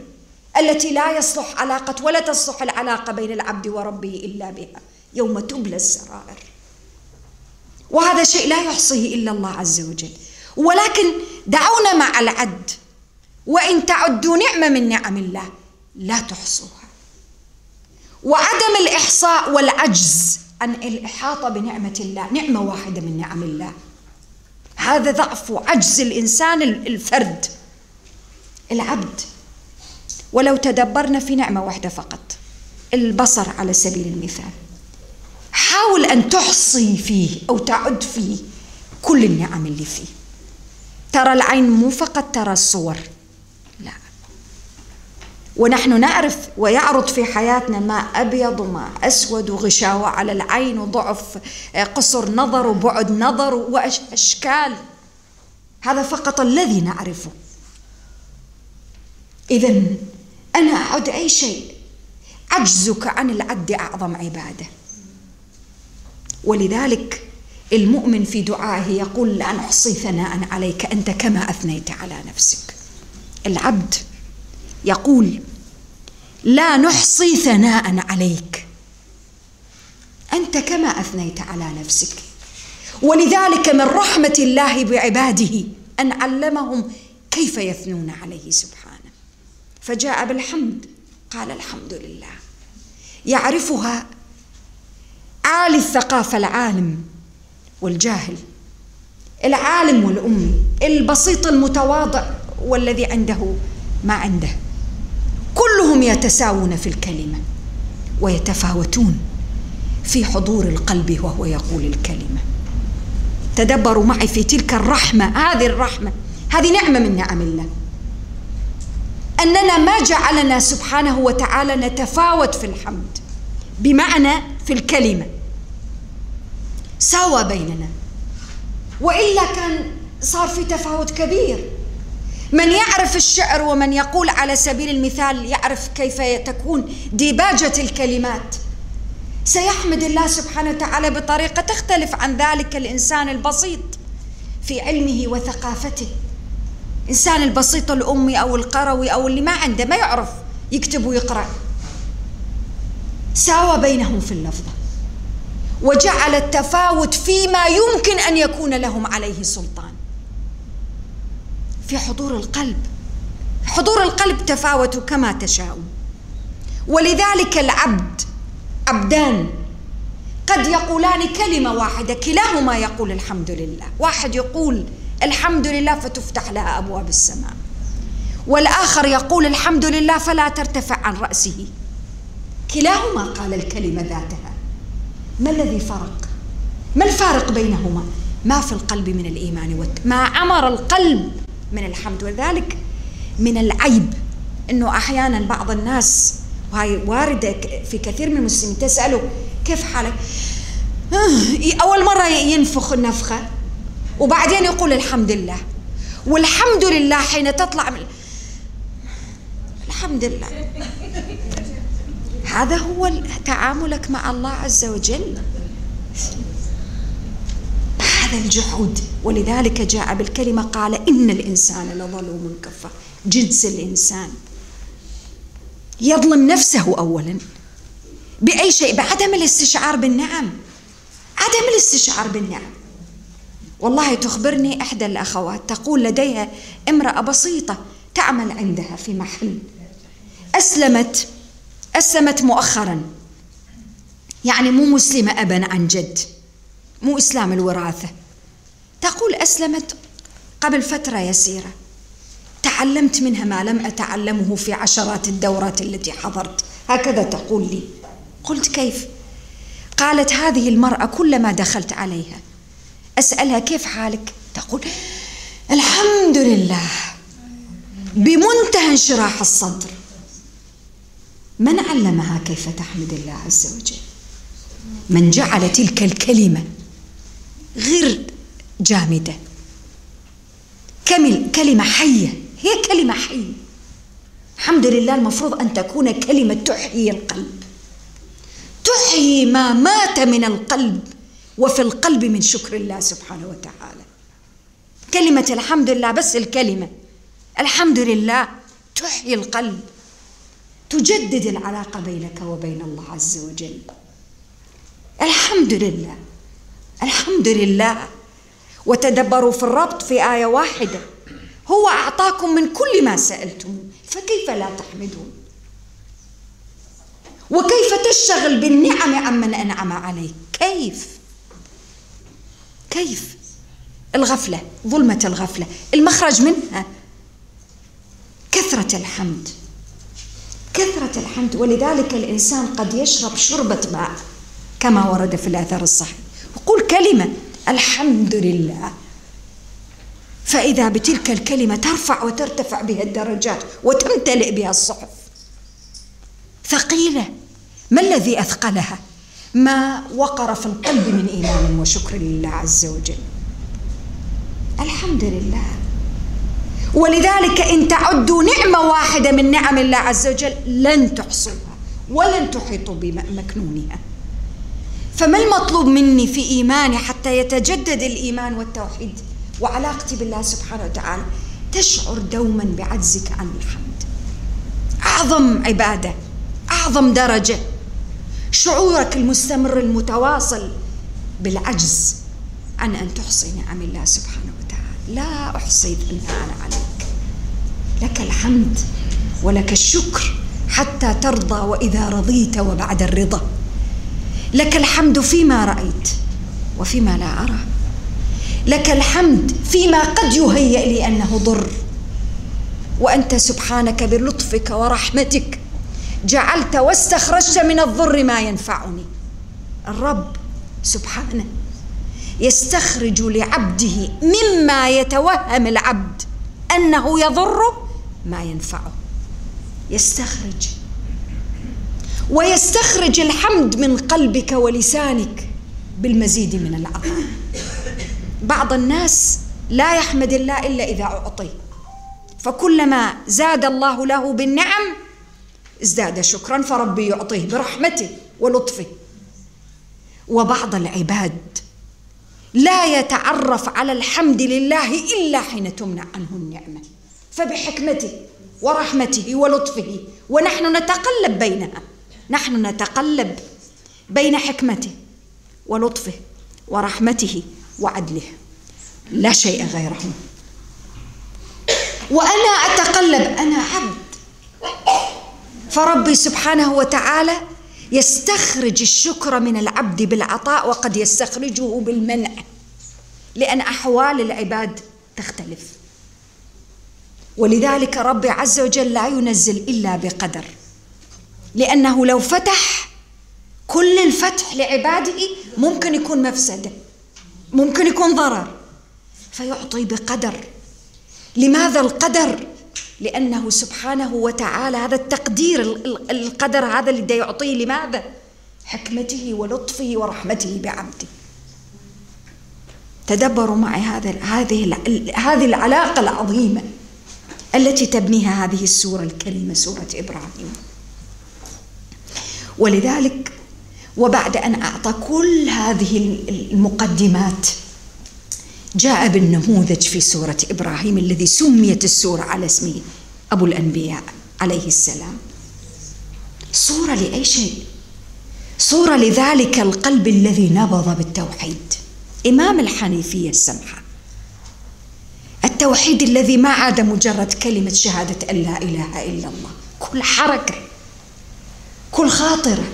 التي لا يصلح علاقة ولا تصلح العلاقة بين العبد وربه إلا بها يوم تبلى السرائر. وهذا شيء لا يحصيه إلا الله عز وجل. ولكن دعونا مع العد وإن تعدوا نعمة من نعم الله لا تحصوها. وعدم الإحصاء والعجز عن الإحاطة بنعمة الله نعمة واحدة من نعم الله. هذا ضعف وعجز الإنسان الفرد العبد. ولو تدبرنا في نعمة واحدة فقط البصر على سبيل المثال. حاول أن تحصي فيه أو تعد فيه كل النعم اللي فيه. ترى العين مو فقط ترى الصور. ونحن نعرف ويعرض في حياتنا ما أبيض وما أسود وغشاوة على العين وضعف آه، قصر نظر وبعد نظر وأشكال هذا فقط الذي نعرفه. إذا أنا أعد أي شيء عجزك عن العد أعظم عبادة. ولذلك المؤمن في دعائه يقول لا نحصي ثناء عليك أنت كما أثنيت على نفسك. العبد يقول لا نحصي ثناء عليك. أنت كما أثنيت على نفسك. ولذلك من رحمة الله بعباده أن علمهم كيف يثنون عليه سبحانه. فجاء بالحمد قال الحمد لله. يعرفها عالي الثقافة العالم والجاهل العالم والأمي البسيط المتواضع والذي عنده ما عنده. كلهم يتساوون في الكلمة ويتفاوتون في حضور القلب وهو يقول الكلمة. تدبروا معي في تلك الرحمة هذه الرحمة هذه نعمة من نعم الله؟ أننا ما جعلنا سبحانه وتعالى نتفاوت في الحمد بمعنى في الكلمة. ساوى بيننا وإلا كان صار في تفاوت كبير. من يعرف الشعر ومن يقول على سبيل المثال يعرف كيف تكون ديباجة الكلمات. سيحمد الله سبحانه وتعالى بطريقة تختلف عن ذلك الإنسان البسيط في علمه وثقافته. إنسان البسيط الأمي أو القروي أو اللي ما عنده ما يعرف يكتب ويقرأ. ساوى بينهم في اللفظة وجعل التفاوت فيما يمكن أن يكون لهم عليه سلطان. في حضور القلب. حضور القلب تفاوت كما تشاءون ولذلك العبد عبدان قد يقولان كلمة واحدة كلاهما يقول الحمد لله. واحد يقول الحمد لله فتفتح لها أبواب السماء. والآخر يقول الحمد لله فلا ترتفع عن رأسه. كلاهما قال الكلمة ذاتها. ما الذي فرق؟ ما الفارق بينهما؟ ما في القلب من الإيمان ما عمر القلب من الحمد. ولذلك من العيب إنه أحيانا بعض الناس وهي واردة في كثير من المسلمين تسأله كيف حالك؟ آه، أول مرة ينفخ النفخة وبعدين يقول الحمد لله. والحمد لله حين تطلع من الحمد لله. هذا هو تعاملك مع الله عز وجل. هذا الجحود. ولذلك جاء بالكلمة قال إن الإنسان لظلوم كفار جنس الإنسان يظلم نفسه أولا بأي شيء؟ بعدم الاستشعار بالنعم. عدم الاستشعار بالنعم. والله تخبرني إحدى الأخوات تقول لديها امرأة بسيطة تعمل عندها في محل. أسلمت أسلمت مؤخرا. يعني مو مسلمة أبا عن جد مو إسلام الوراثة. تقول أسلمت قبل فترة يسيرة. تعلمت منها ما لم أتعلمه في عشرات الدورات التي حضرت. هكذا تقول لي. قلت كيف؟ قالت هذه المرأة كلما دخلت عليها. أسألها كيف حالك؟ تقول الحمد لله. بمنتهى انشراح الصدر. من علمها كيف تحمد الله عز وجل؟ من جعل تلك الكلمة غير جامدة. كلمة حية. هي كلمة حية. الحمد لله المفروض أن تكون كلمة تحيي القلب. تحيي ما مات من القلب وفي القلب من شكر الله سبحانه وتعالى. كلمة الحمد لله بس الكلمة. الحمد لله تحيي القلب. تجدد العلاقة بينك وبين الله عز وجل. الحمد لله. الحمد لله وتدبروا في الربط في آية واحدة. هو أعطاكم من كل ما سألتم فكيف لا تحمدون؟ وكيف تشتغل بالنعم عمن أنعم عليك؟ كيف؟ كيف؟ الغفلة ظلمة الغفلة. المخرج منها كثرة الحمد. كثرة الحمد. ولذلك الإنسان قد يشرب شربة ماء كما ورد في الآثار الصحيح. وقول كلمة الحمد لله. فإذا بتلك الكلمة ترفع وترتفع بها الدرجات وتمتلئ بها الصحف. ثقيلة. ما الذي أثقلها؟ ما وقر في القلب من إيمان وشكر لله عز وجل. الحمد لله. ولذلك إن تعدوا نعمة واحدة من نعم الله عز وجل لن تحصوها ولن تحيطوا بمكنونها. فما المطلوب مني في إيماني حتى يتجدد الإيمان والتوحيد؟ وعلاقتي بالله سبحانه وتعالى تشعر دوما بعجزك عن الحمد. أعظم عبادة أعظم درجة. شعورك المستمر المتواصل بالعجز عن أن تحصي نعم الله سبحانه وتعالى. لا أحصي ثناء عليك. لك الحمد ولك الشكر حتى ترضى وإذا رضيت وبعد الرضا. لك الحمد فيما رأيت وفيما لا أرى. لك الحمد فيما قد يهيأ لي أنه ضر. وأنت سبحانك بلطفك ورحمتك جعلت واستخرجت من الضر ما ينفعني. الرب سبحانه يستخرج لعبده مما يتوهم العبد أنه يضره ما ينفعه. يستخرج ويستخرج الحمد من قلبك ولسانك بالمزيد من العطاء. بعض الناس لا يحمد الله إلا إذا أعطي. فكلما زاد الله له بالنعم ازداد شكرا فربي يعطيه برحمته ولطفه. وبعض العباد لا يتعرف على الحمد لله إلا حين تمنع عنه النعمة. فبحكمته ورحمته ولطفه ونحن نتقلب بينها. نحن نتقلب بين حكمته ولطفه ورحمته وعدله. لا شيء غيره وأنا أتقلب أنا عبد. فربي سبحانه وتعالى يستخرج الشكر من العبد بالعطاء وقد يستخرجه بالمنع لأن أحوال العباد تختلف. ولذلك ربي عز وجل لا ينزل إلا بقدر. لأنه لو فتح كل الفتح لعباده ممكن يكون مفسده ممكن يكون ضرر. فيعطي بقدر. لماذا القدر؟ لأنه سبحانه وتعالى هذا التقدير القدر هذا اللي يعطيه لماذا؟ حكمته ولطفه ورحمته بعبده. تدبروا معي هذا هذه هذه العلاقة العظيمة التي تبنيها هذه السورة الكريمة سورة إبراهيم. ولذلك وبعد أن أعطى كل هذه المقدمات جاء بالنموذج في سورة إبراهيم الذي سميت السورة على اسمه أبو الأنبياء عليه السلام. صورة لأي شيء؟ صورة لذلك القلب الذي نبض بالتوحيد. إمام الحنيفية السمحة. التوحيد الذي ما عاد مجرد كلمة شهادة أن لا إله إلا الله. كل حركة. كل خاطرة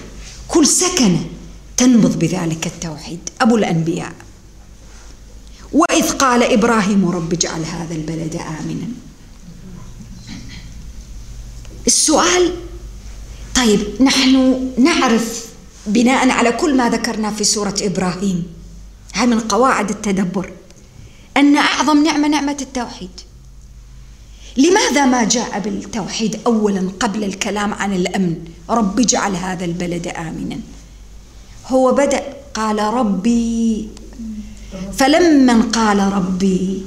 كل سكنة تنبض بذلك التوحيد. أبو الأنبياء. وإذ قال إبراهيم رب اجعل هذا البلد آمنا. السؤال طيب نحن نعرف بناء على كل ما ذكرنا في سورة إبراهيم هاي من قواعد التدبر أن أعظم نعمة نعمة التوحيد؟ لماذا ما جاء بالتوحيد أولا قبل الكلام عن الأمن؟ رب اجعل هذا البلد آمنا. هو بدأ قال ربي. فلما قال ربي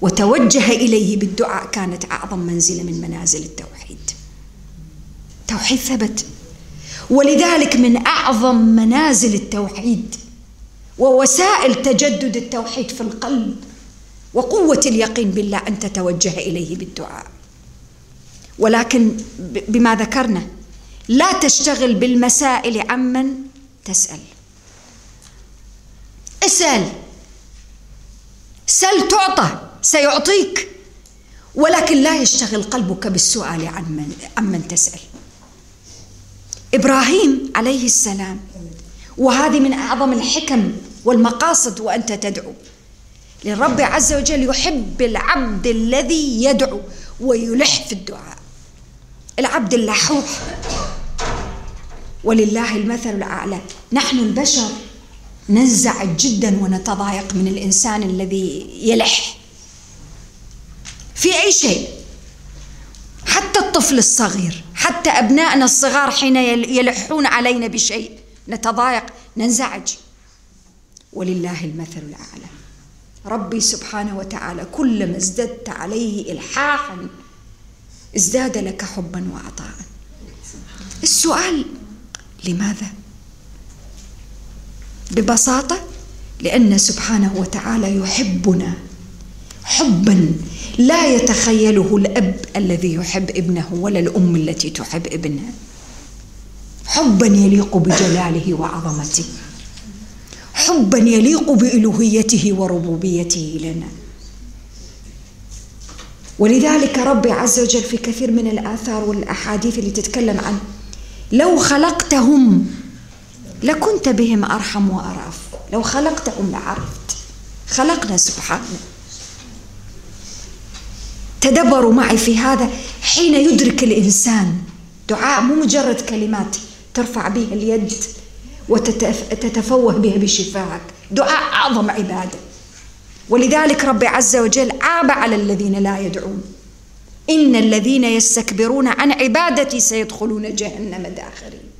وتوجه إليه بالدعاء كانت أعظم منزلة من منازل التوحيد. توحيد ثبت. ولذلك من أعظم منازل التوحيد ووسائل تجدد التوحيد في القلب وقوة اليقين بالله أن تتوجه إليه بالدعاء. ولكن بما ذكرنا لا تشتغل بالمسائل عمن تسأل. اسأل. سل تعطى سيعطيك. ولكن لا يشتغل قلبك بالسؤال عن من, عن من تسأل. إبراهيم عليه السلام وهذه من أعظم الحكم والمقاصد وأنت تدعو. للرب عز وجل يحب العبد الذي يدعو ويلح في الدعاء. العبد اللحوح ولله المثل الأعلى. نحن البشر ننزعج جدا ونتضايق من الإنسان الذي يلح. في أي شيء. حتى الطفل الصغير حتى أبنائنا الصغار حين يلحون علينا بشيء. نتضايق ننزعج. ولله المثل الأعلى. ربي سبحانه وتعالى كلما ازددت عليه إلحاحا ازداد لك حبا وعطاء السؤال لماذا؟ ببساطة لأن سبحانه وتعالى يحبنا حبا. لا يتخيله الأب الذي يحب ابنه ولا الأم التي تحب ابنها. حبا يليق بجلاله وعظمته. حبا يليق بإلوهيته وربوبيته لنا. ولذلك ربي عز وجل في كثير من الآثار والأحاديث اللي تتكلم عن لو خلقتهم لكنت بهم أرحم وأراف. لو خلقتهم لعرفت. خلقنا سبحانه. تدبروا معي في هذا حين يدرك الإنسان. دعاء مو مجرد كلمات ترفع بها اليد. وتتفوه بها بشفاعك دعاء أعظم عبادة. ولذلك ربي عز وجل عاب على الذين لا يدعون. إن الذين يستكبرون عن عبادتي سيدخلون جهنم داخرين.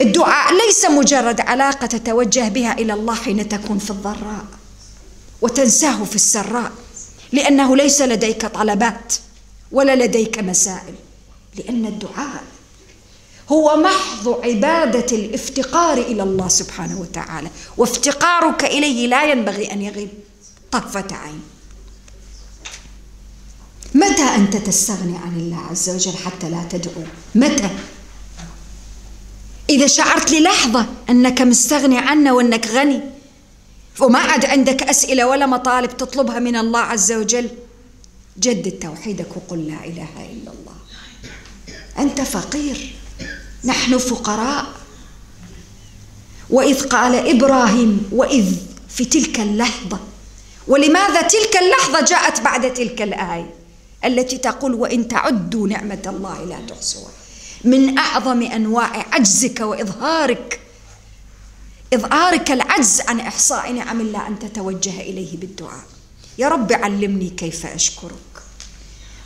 الدعاء ليس مجرد علاقة تتوجه بها إلى الله حين تكون في الضراء وتنساه في السراء لأنه ليس لديك طلبات ولا لديك مسائل. لأن الدعاء هو محض عبادة الافتقار إلى الله سبحانه وتعالى. وافتقارك إليه لا ينبغي أن يغيب. طرفة عين. متى أنت تستغني عن الله عز وجل حتى لا تدعو؟ متى؟ إذا شعرت للحظة أنك مستغني عنه وأنك غني وما عاد عندك أسئلة ولا مطالب تطلبها من الله عز وجل جدد توحيدك وقل لا إله إلا الله. أنت فقير. نحن فقراء. وإذ قال إبراهيم وإذ في تلك اللحظة ولماذا تلك اللحظة جاءت بعد تلك الآية؟ التي تقول وإن تعدوا نعمة الله لا تحصوها. من أعظم أنواع عجزك وإظهارك إظهارك العجز عن إحصاء نعم الله أن تتوجه إليه بالدعاء. يا رب علمني كيف أشكرك.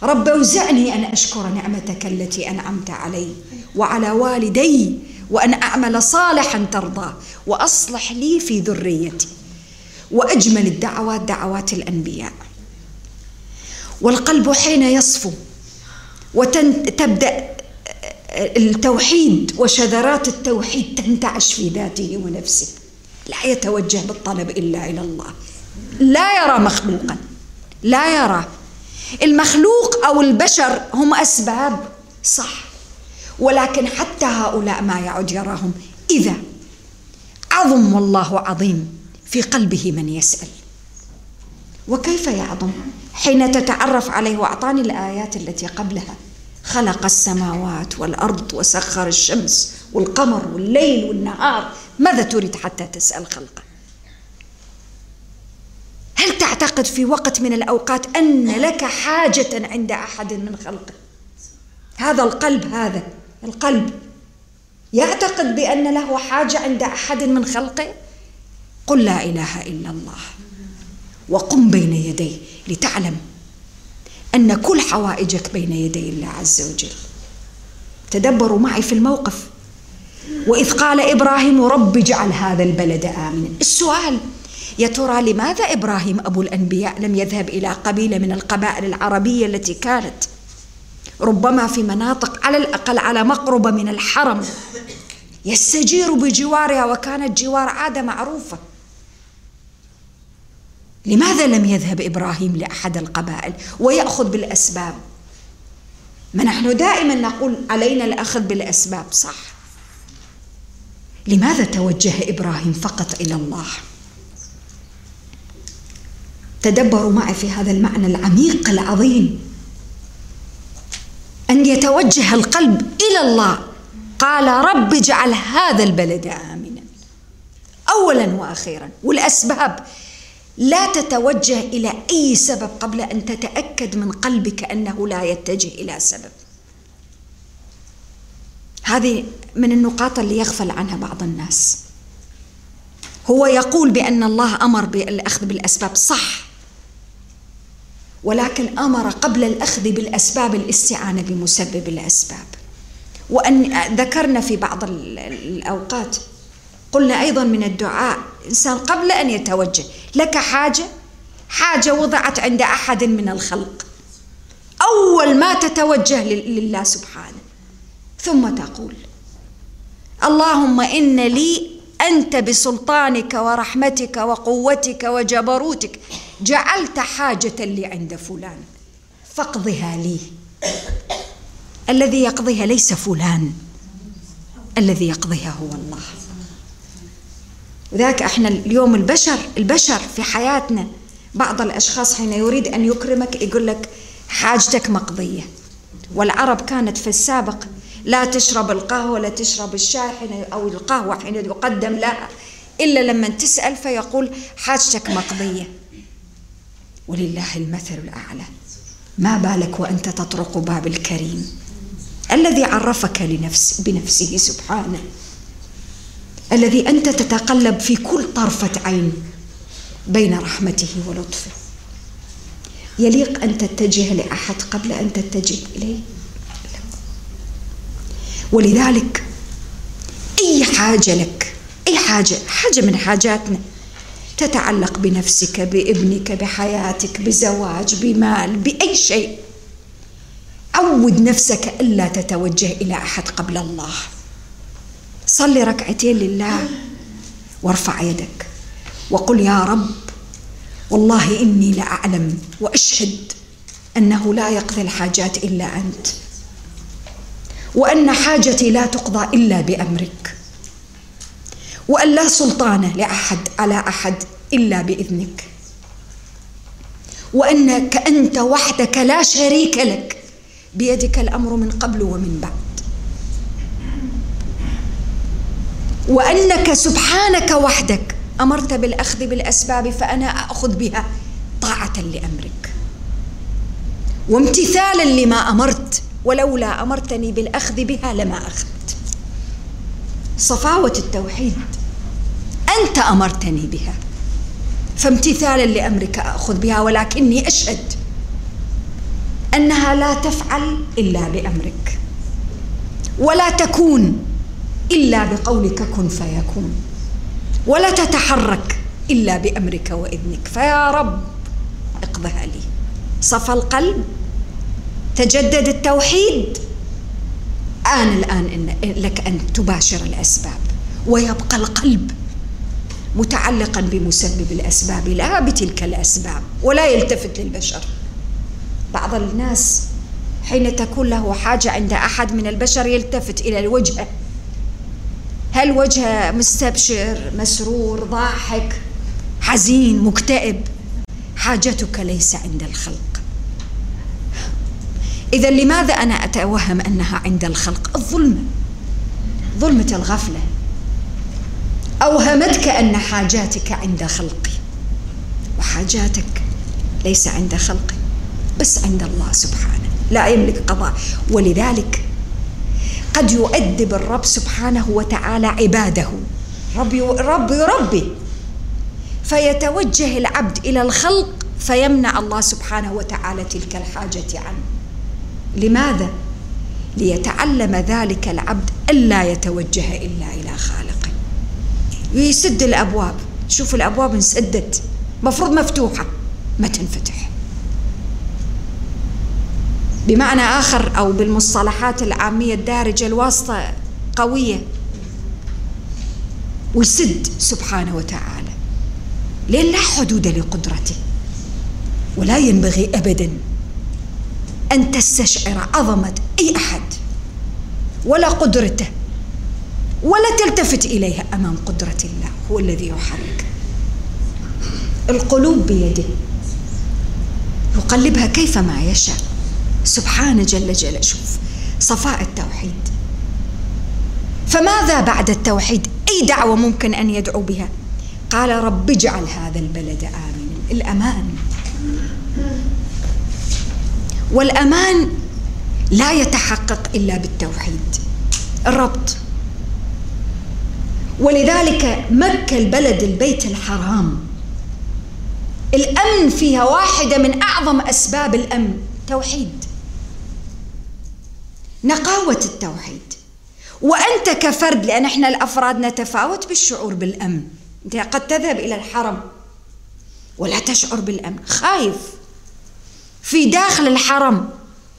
رب أوزعني أن أشكر نعمتك التي أنعمت علي وعلى والدي وأن أعمل صالحا ترضاه وأصلح لي في ذريتي وأجمل الدعوات دعوات الأنبياء. والقلب حين يصفو وتبدا التوحيد وشذرات التوحيد تنتعش في ذاته ونفسه. لا يتوجه بالطلب إلا إلى الله. لا يرى مخلوقا. لا يرى المخلوق أو البشر هم أسباب صح. ولكن حتى هؤلاء ما يعد يراهم. إذا عظم والله عظيم في قلبه من يسأل. وكيف يعظم حين تتعرف عليه وأعطاني الآيات التي قبلها. خلق السماوات والأرض وسخر الشمس والقمر والليل والنهار. ماذا تريد حتى تسأل خلقه هل تعتقد في وقت من الأوقات أن لك حاجة عند أحد من خلقه هذا القلب هذا القلب. يعتقد بأن له حاجة عند أحد من خلقه؟ قل لا إله إلا الله وقم بين يديه لتعلم أن كل حوائجك بين يدي الله عز وجل. تدبروا معي في الموقف. وإذ قال إبراهيم رب اجعل هذا البلد آمنا. السؤال يا ترى لماذا إبراهيم أبو الأنبياء لم يذهب إلى قبيلة من القبائل العربية التي كانت؟ ربما في مناطق على الأقل على مقربه من الحرم. يستجير بجوارها وكانت جوار عادة معروفة. لماذا لم يذهب إبراهيم لأحد القبائل ويأخذ بالأسباب؟ ما نحن دائما نقول علينا الأخذ بالأسباب صح. لماذا توجه إبراهيم فقط إلى الله؟ تدبروا معي في هذا المعنى العميق العظيم. أن يتوجه القلب إلى الله. قال رب اجعل هذا البلد امنا. اولا وأخيرا والأسباب لا تتوجه إلى أي سبب قبل أن تتأكد من قلبك أنه لا يتجه إلى سبب. هذه من النقاط اللي يغفل عنها بعض الناس. هو يقول بأن الله أمر بالأخذ بالأسباب صح. ولكن أمر قبل الأخذ بالأسباب الاستعانة بمسبب الأسباب. وأن ذكرنا في بعض الأوقات قلنا أيضا من الدعاء إنسان قبل أن يتوجه لك حاجة؟ حاجة وضعت عند أحد من الخلق. أول ما تتوجه لله سبحانه ثم تقول اللهم إن لي أنت بسلطانك ورحمتك وقوتك وجبروتك جعلت حاجة لي عند فلان فاقضها لي. الذي يقضيها ليس فلان الذي يقضيها هو الله. وذاك إحنا اليوم البشر البشر في حياتنا بعض الأشخاص حين يريد أن يكرمك يقول لك حاجتك مقضية. والعرب كانت في السابق لا تشرب القهوة ولا تشرب الشاي حين أو القهوة حين يقدم لها إلا لما تسأل فيقول حاجتك مقضية. ولله المثل الأعلى. ما بالك وأنت تطرق باب الكريم؟ الذي عرفك لنفس بنفسه سبحانه. الذي أنت تتقلب في كل طرفة عين بين رحمته ولطفه. يليق أن تتجه لأحد قبل أن تتجه إليه؟ ولذلك أي حاجة لك أي حاجة حاجة من حاجاتنا تتعلق بنفسك بابنك بحياتك بزواج بمال بأي شيء. عود نفسك ألا تتوجه إلى أحد قبل الله. صل ركعتين لله وارفع يدك وقل يا رب والله إني لأعلم وأشهد أنه لا يقضي الحاجات إلا أنت. وأن حاجتي لا تقضى إلا بأمرك. وأن لا سلطان لأحد على أحد إلا بإذنك. وانك انت وحدك لا شريك لك بيدك الأمر من قبل ومن بعد. وأنك سبحانك وحدك أمرت بالأخذ بالأسباب فأنا اخذ بها طاعة لأمرك. وامتثالا لما أمرت ولولا أمرتني بالأخذ بها لما أخذت. صفاوة التوحيد أنت أمرتني بها فامتثالا لأمرك اخذ بها ولكني أشهد أنها لا تفعل إلا بأمرك ولا تكون إلا بقولك كن فيكون ولا تتحرك إلا بأمرك وإذنك. فيا رب اقضها لي. صفى القلب تجدد التوحيد. آن الآن إن لك أن تباشر الأسباب ويبقى القلب متعلقا بمسبب الأسباب لا بتلك الأسباب ولا يلتفت للبشر. بعض الناس حين تكون له حاجة عند أحد من البشر يلتفت إلى الوجه. هل وجهه مستبشر مسرور ضاحك حزين مكتئب؟ حاجتك ليس عند الخلق. إذا لماذا أنا أتوهم أنها عند الخلق؟ الظلمة ظلمة الغفلة. أوهمتك أن حاجاتك عند خلقي. وحاجاتك ليس عند خلقي بس عند الله سبحانه. لا يملك قضاء. ولذلك قد يؤدب الرب سبحانه وتعالى عباده. رب رب يربي. فيتوجه العبد إلى الخلق فيمنع الله سبحانه وتعالى تلك الحاجة عنه. لماذا؟ ليتعلم ذلك العبد ألا يتوجه إلا إلى خالقه. ويسد الأبواب. شوف الأبواب انسدت. مفروض مفتوحة. ما تنفتح. بمعنى آخر أو بالمصطلحات العامية الدارجة الواسطة قوية. ويسد سبحانه وتعالى. لأن لا حدود لقدرته؟ ولا ينبغي أبدا أن تستشعر عظمة أي أحد ولا قدرته ولا تلتفت إليها أمام قدرة الله هو الذي يحرك. القلوب بيده. يقلبها كيفما يشاء. سبحانه جل جلاله. شوف صفاء التوحيد. فماذا بعد التوحيد؟ أي دعوة ممكن أن يدعو بها؟ قال رب اجعل هذا البلد آمنا. الأمان. والأمان لا يتحقق إلا بالتوحيد الربط. ولذلك مكة البلد البيت الحرام. الأمن فيها واحدة من أعظم أسباب الأمن توحيد. نقاوة التوحيد. وأنت كفرد لأن إحنا الأفراد نتفاوت بالشعور بالأمن. أنت قد تذهب إلى الحرم ولا تشعر بالأمن خايف. في داخل الحرم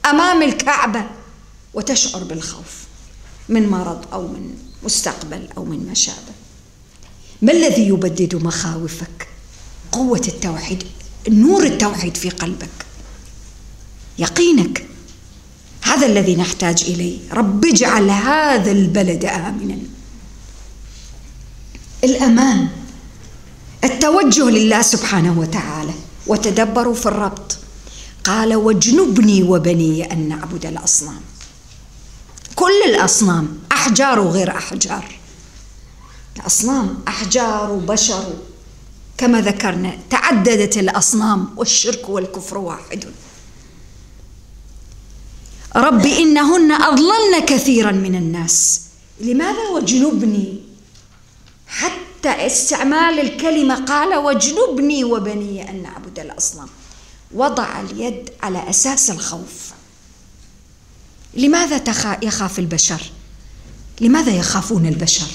أمام الكعبة وتشعر بالخوف من مرض أو من مستقبل أو من ما شابه ما الذي يبدد مخاوفك؟ قوة التوحيد نور التوحيد في قلبك. يقينك. هذا الذي نحتاج إليه. رب اجعل هذا البلد امنا. الأمان. التوجه لله سبحانه وتعالى. وتدبروا في الربط. قال واجنبني وبني أن نعبد الأصنام. كل الأصنام أحجار وغير أحجار. الأصنام أحجار وبشر. كما ذكرنا تعددت الأصنام والشرك والكفر واحد. رب إنهن أضللن كثيرا من الناس. لماذا وجنبني حتى استعمال الكلمة قال واجنبني وبني أن نعبد الأصنام. وضع اليد على أساس الخوف. لماذا يخاف البشر؟ لماذا يخافون البشر؟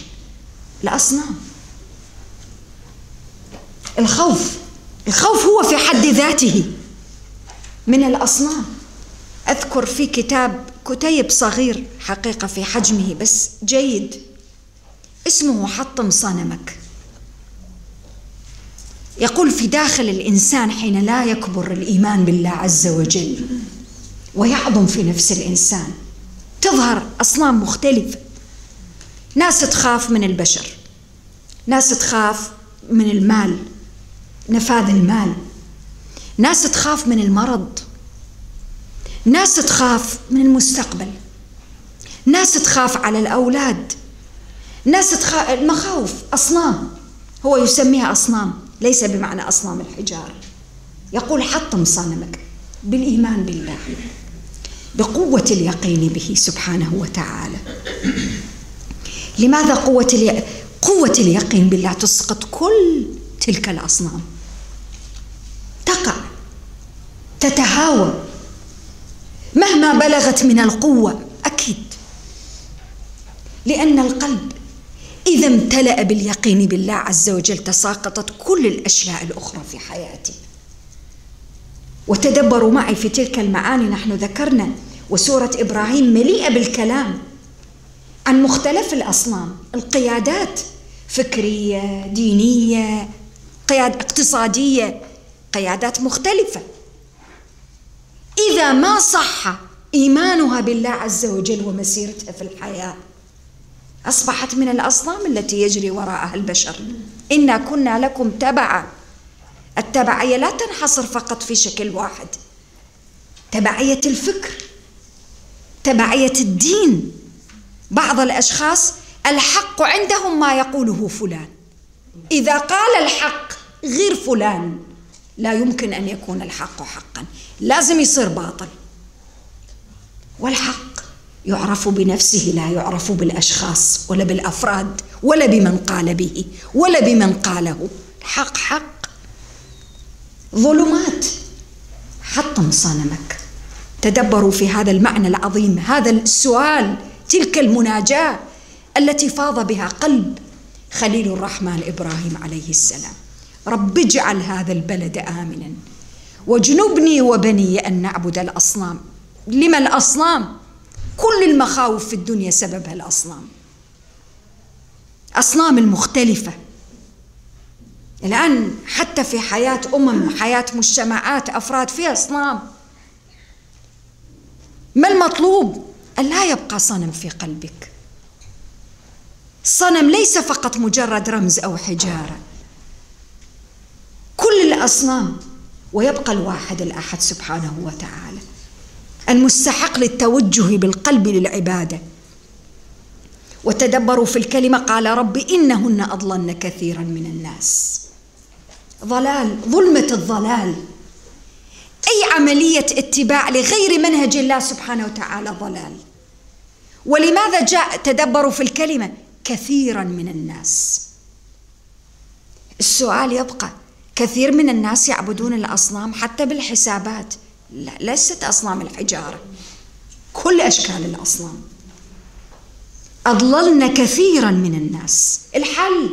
الاصنام الخوف الخوف هو في حد ذاته من الأصنام. أذكر في كتاب كتيب صغير حقيقة في حجمه بس جيد اسمه حطم صنمك. يقول في داخل الإنسان حين لا يكبر الإيمان بالله عز وجل ويعظم في نفس الإنسان تظهر أصنام مختلفة. ناس تخاف من البشر ناس تخاف من المال نفاذ المال. ناس تخاف من المرض ناس تخاف من المستقبل. ناس تخاف على الأولاد. ناس تخاف المخاوف أصنام هو يسميها أصنام. ليس بمعنى أصنام الحجاره يقول حطم صنمك بالإيمان بالله بقوة اليقين به سبحانه وتعالى. لماذا قوة الي... قوة اليقين بالله تسقط كل تلك الأصنام؟ تقع تتهاوى مهما بلغت من القوة أكيد. لأن القلب إذا امتلأ باليقين بالله عز وجل تساقطت كل الأشياء الأخرى في حياتي. وتدبروا معي في تلك المعاني نحن ذكرنا وسورة إبراهيم مليئة بالكلام عن مختلف الأصنام القيادات فكرية دينية قياد اقتصادية قيادات مختلفة. إذا ما صح إيمانها بالله عز وجل ومسيرتها في الحياة؟ أصبحت من الأصنام التي يجري وراءها البشر. إنا كنا لكم تبعا. التبعية لا تنحصر فقط في شكل واحد. تبعية الفكر تبعية الدين. بعض الأشخاص الحق عندهم ما يقوله فلان. إذا قال الحق غير فلان لا يمكن أن يكون الحق حقا. لازم يصير باطل. والحق يعرف بنفسه لا يعرف بالأشخاص ولا بالأفراد ولا بمن قال به ولا بمن قاله. الحق حق. ظلمات. حطم صنمك تدبروا في هذا المعنى العظيم هذا السؤال تلك المناجاة التي فاض بها قلب خليل الرحمن إبراهيم عليه السلام. رب اجعل هذا البلد امنا. واجنبني وبني أن نعبد الأصنام. لما الأصنام؟ كل المخاوف في الدنيا سببها الأصنام. أصنام المختلفة. الآن حتى في حياة أمم حياة مجتمعات أفراد فيها أصنام. ما المطلوب؟ أن لا يبقى صنم في قلبك. الصنم ليس فقط مجرد رمز أو حجارة. كل الأصنام ويبقى الواحد الأحد سبحانه وتعالى. المستحق للتوجه بالقلب للعبادة. وتدبروا في الكلمة قال رب إنهن أضلن كثيرا من الناس. ضلال ظلمة الضلال. أي عملية اتباع لغير منهج الله سبحانه وتعالى ضلال. ولماذا جاء تدبروا في الكلمة؟ كثيرا من الناس. السؤال يبقى كثير من الناس يعبدون الأصنام حتى بالحسابات. ليست أصنام الحجارة. كل أشكال الأصنام. أضللن كثيرا من الناس. الحل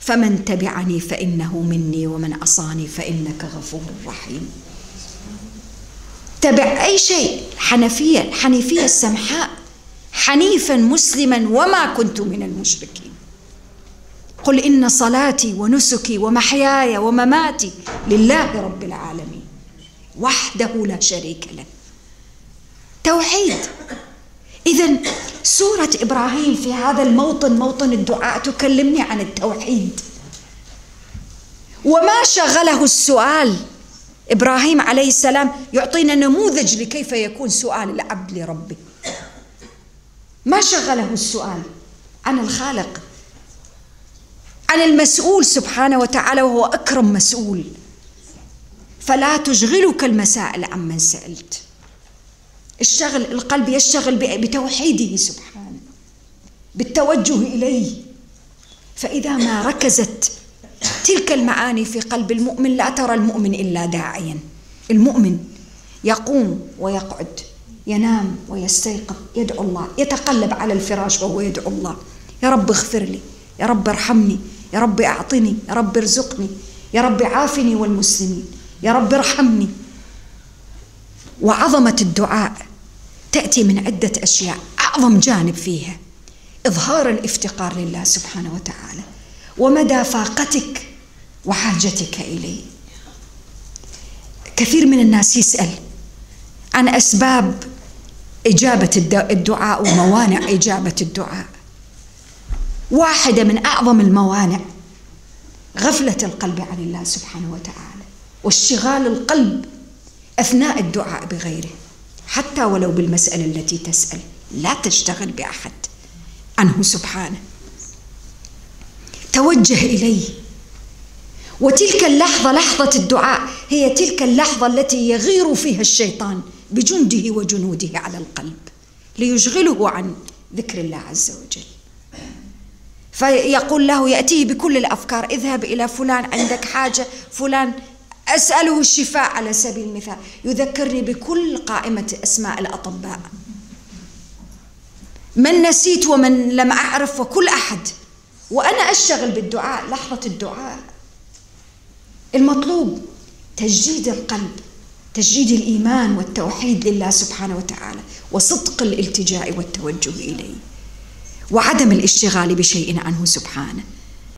فمن تبعني فإنه مني ومن عصاني فإنك غفور رحيم. تبع أي شيء حنفية الحنيفية السمحاء حنيفا مسلما وما كنت من المشركين. قل إن صلاتي ونسكي ومحياي ومماتي لله رب العالمين. وحده لا شريك له. توحيد. إذا سورة إبراهيم في هذا الموطن موطن الدعاء تكلمني عن التوحيد. وما شغله السؤال إبراهيم عليه السلام يعطينا نموذج لكيف يكون سؤال العبد لربه ما شغله السؤال عن الخالق؟ عن المسؤول سبحانه وتعالى وهو أكرم مسؤول. فلا تشغلك المسائل عمن سألت. الشغل القلب يشتغل بتوحيده سبحانه بالتوجه إليه. فإذا ما ركزت تلك المعاني في قلب المؤمن لا ترى المؤمن إلا داعيا. المؤمن يقوم ويقعد ينام ويستيقظ يدعو الله يتقلب على الفراش وهو يدعو الله. يا رب اغفر لي يا رب ارحمني يا رب أعطني يا رب ارزقني يا رب عافني والمسلمين. يا رب ارحمني. وعظمة الدعاء تأتي من عدة أشياء أعظم جانب فيها. إظهار الافتقار لله سبحانه وتعالى ومدى فاقتك وحاجتك إليه. كثير من الناس يسأل عن أسباب إجابة الدعاء وموانع إجابة الدعاء. واحدة من أعظم الموانع غفلة القلب عن الله سبحانه وتعالى. واشتغال القلب أثناء الدعاء بغيره حتى ولو بالمسألة التي تسأل. لا تشتغل بأحد. عنه سبحانه. توجه إليه. وتلك اللحظة لحظة الدعاء هي تلك اللحظة التي يغير فيها الشيطان بجنده وجنوده على القلب ليشغله عن ذكر الله عز وجل. فيقول له يأتيه بكل الأفكار اذهب إلى فلان عندك حاجة فلان أسأله الشفاء على سبيل المثال. يذكرني بكل قائمة أسماء الأطباء. من نسيت ومن لم أعرف وكل أحد. وأنا أشتغل بالدعاء لحظة الدعاء. المطلوب تجديد القلب تجديد الإيمان والتوحيد لله سبحانه وتعالى وصدق الالتجاء والتوجه إليه وعدم الاشتغال بشيء عنه سبحانه.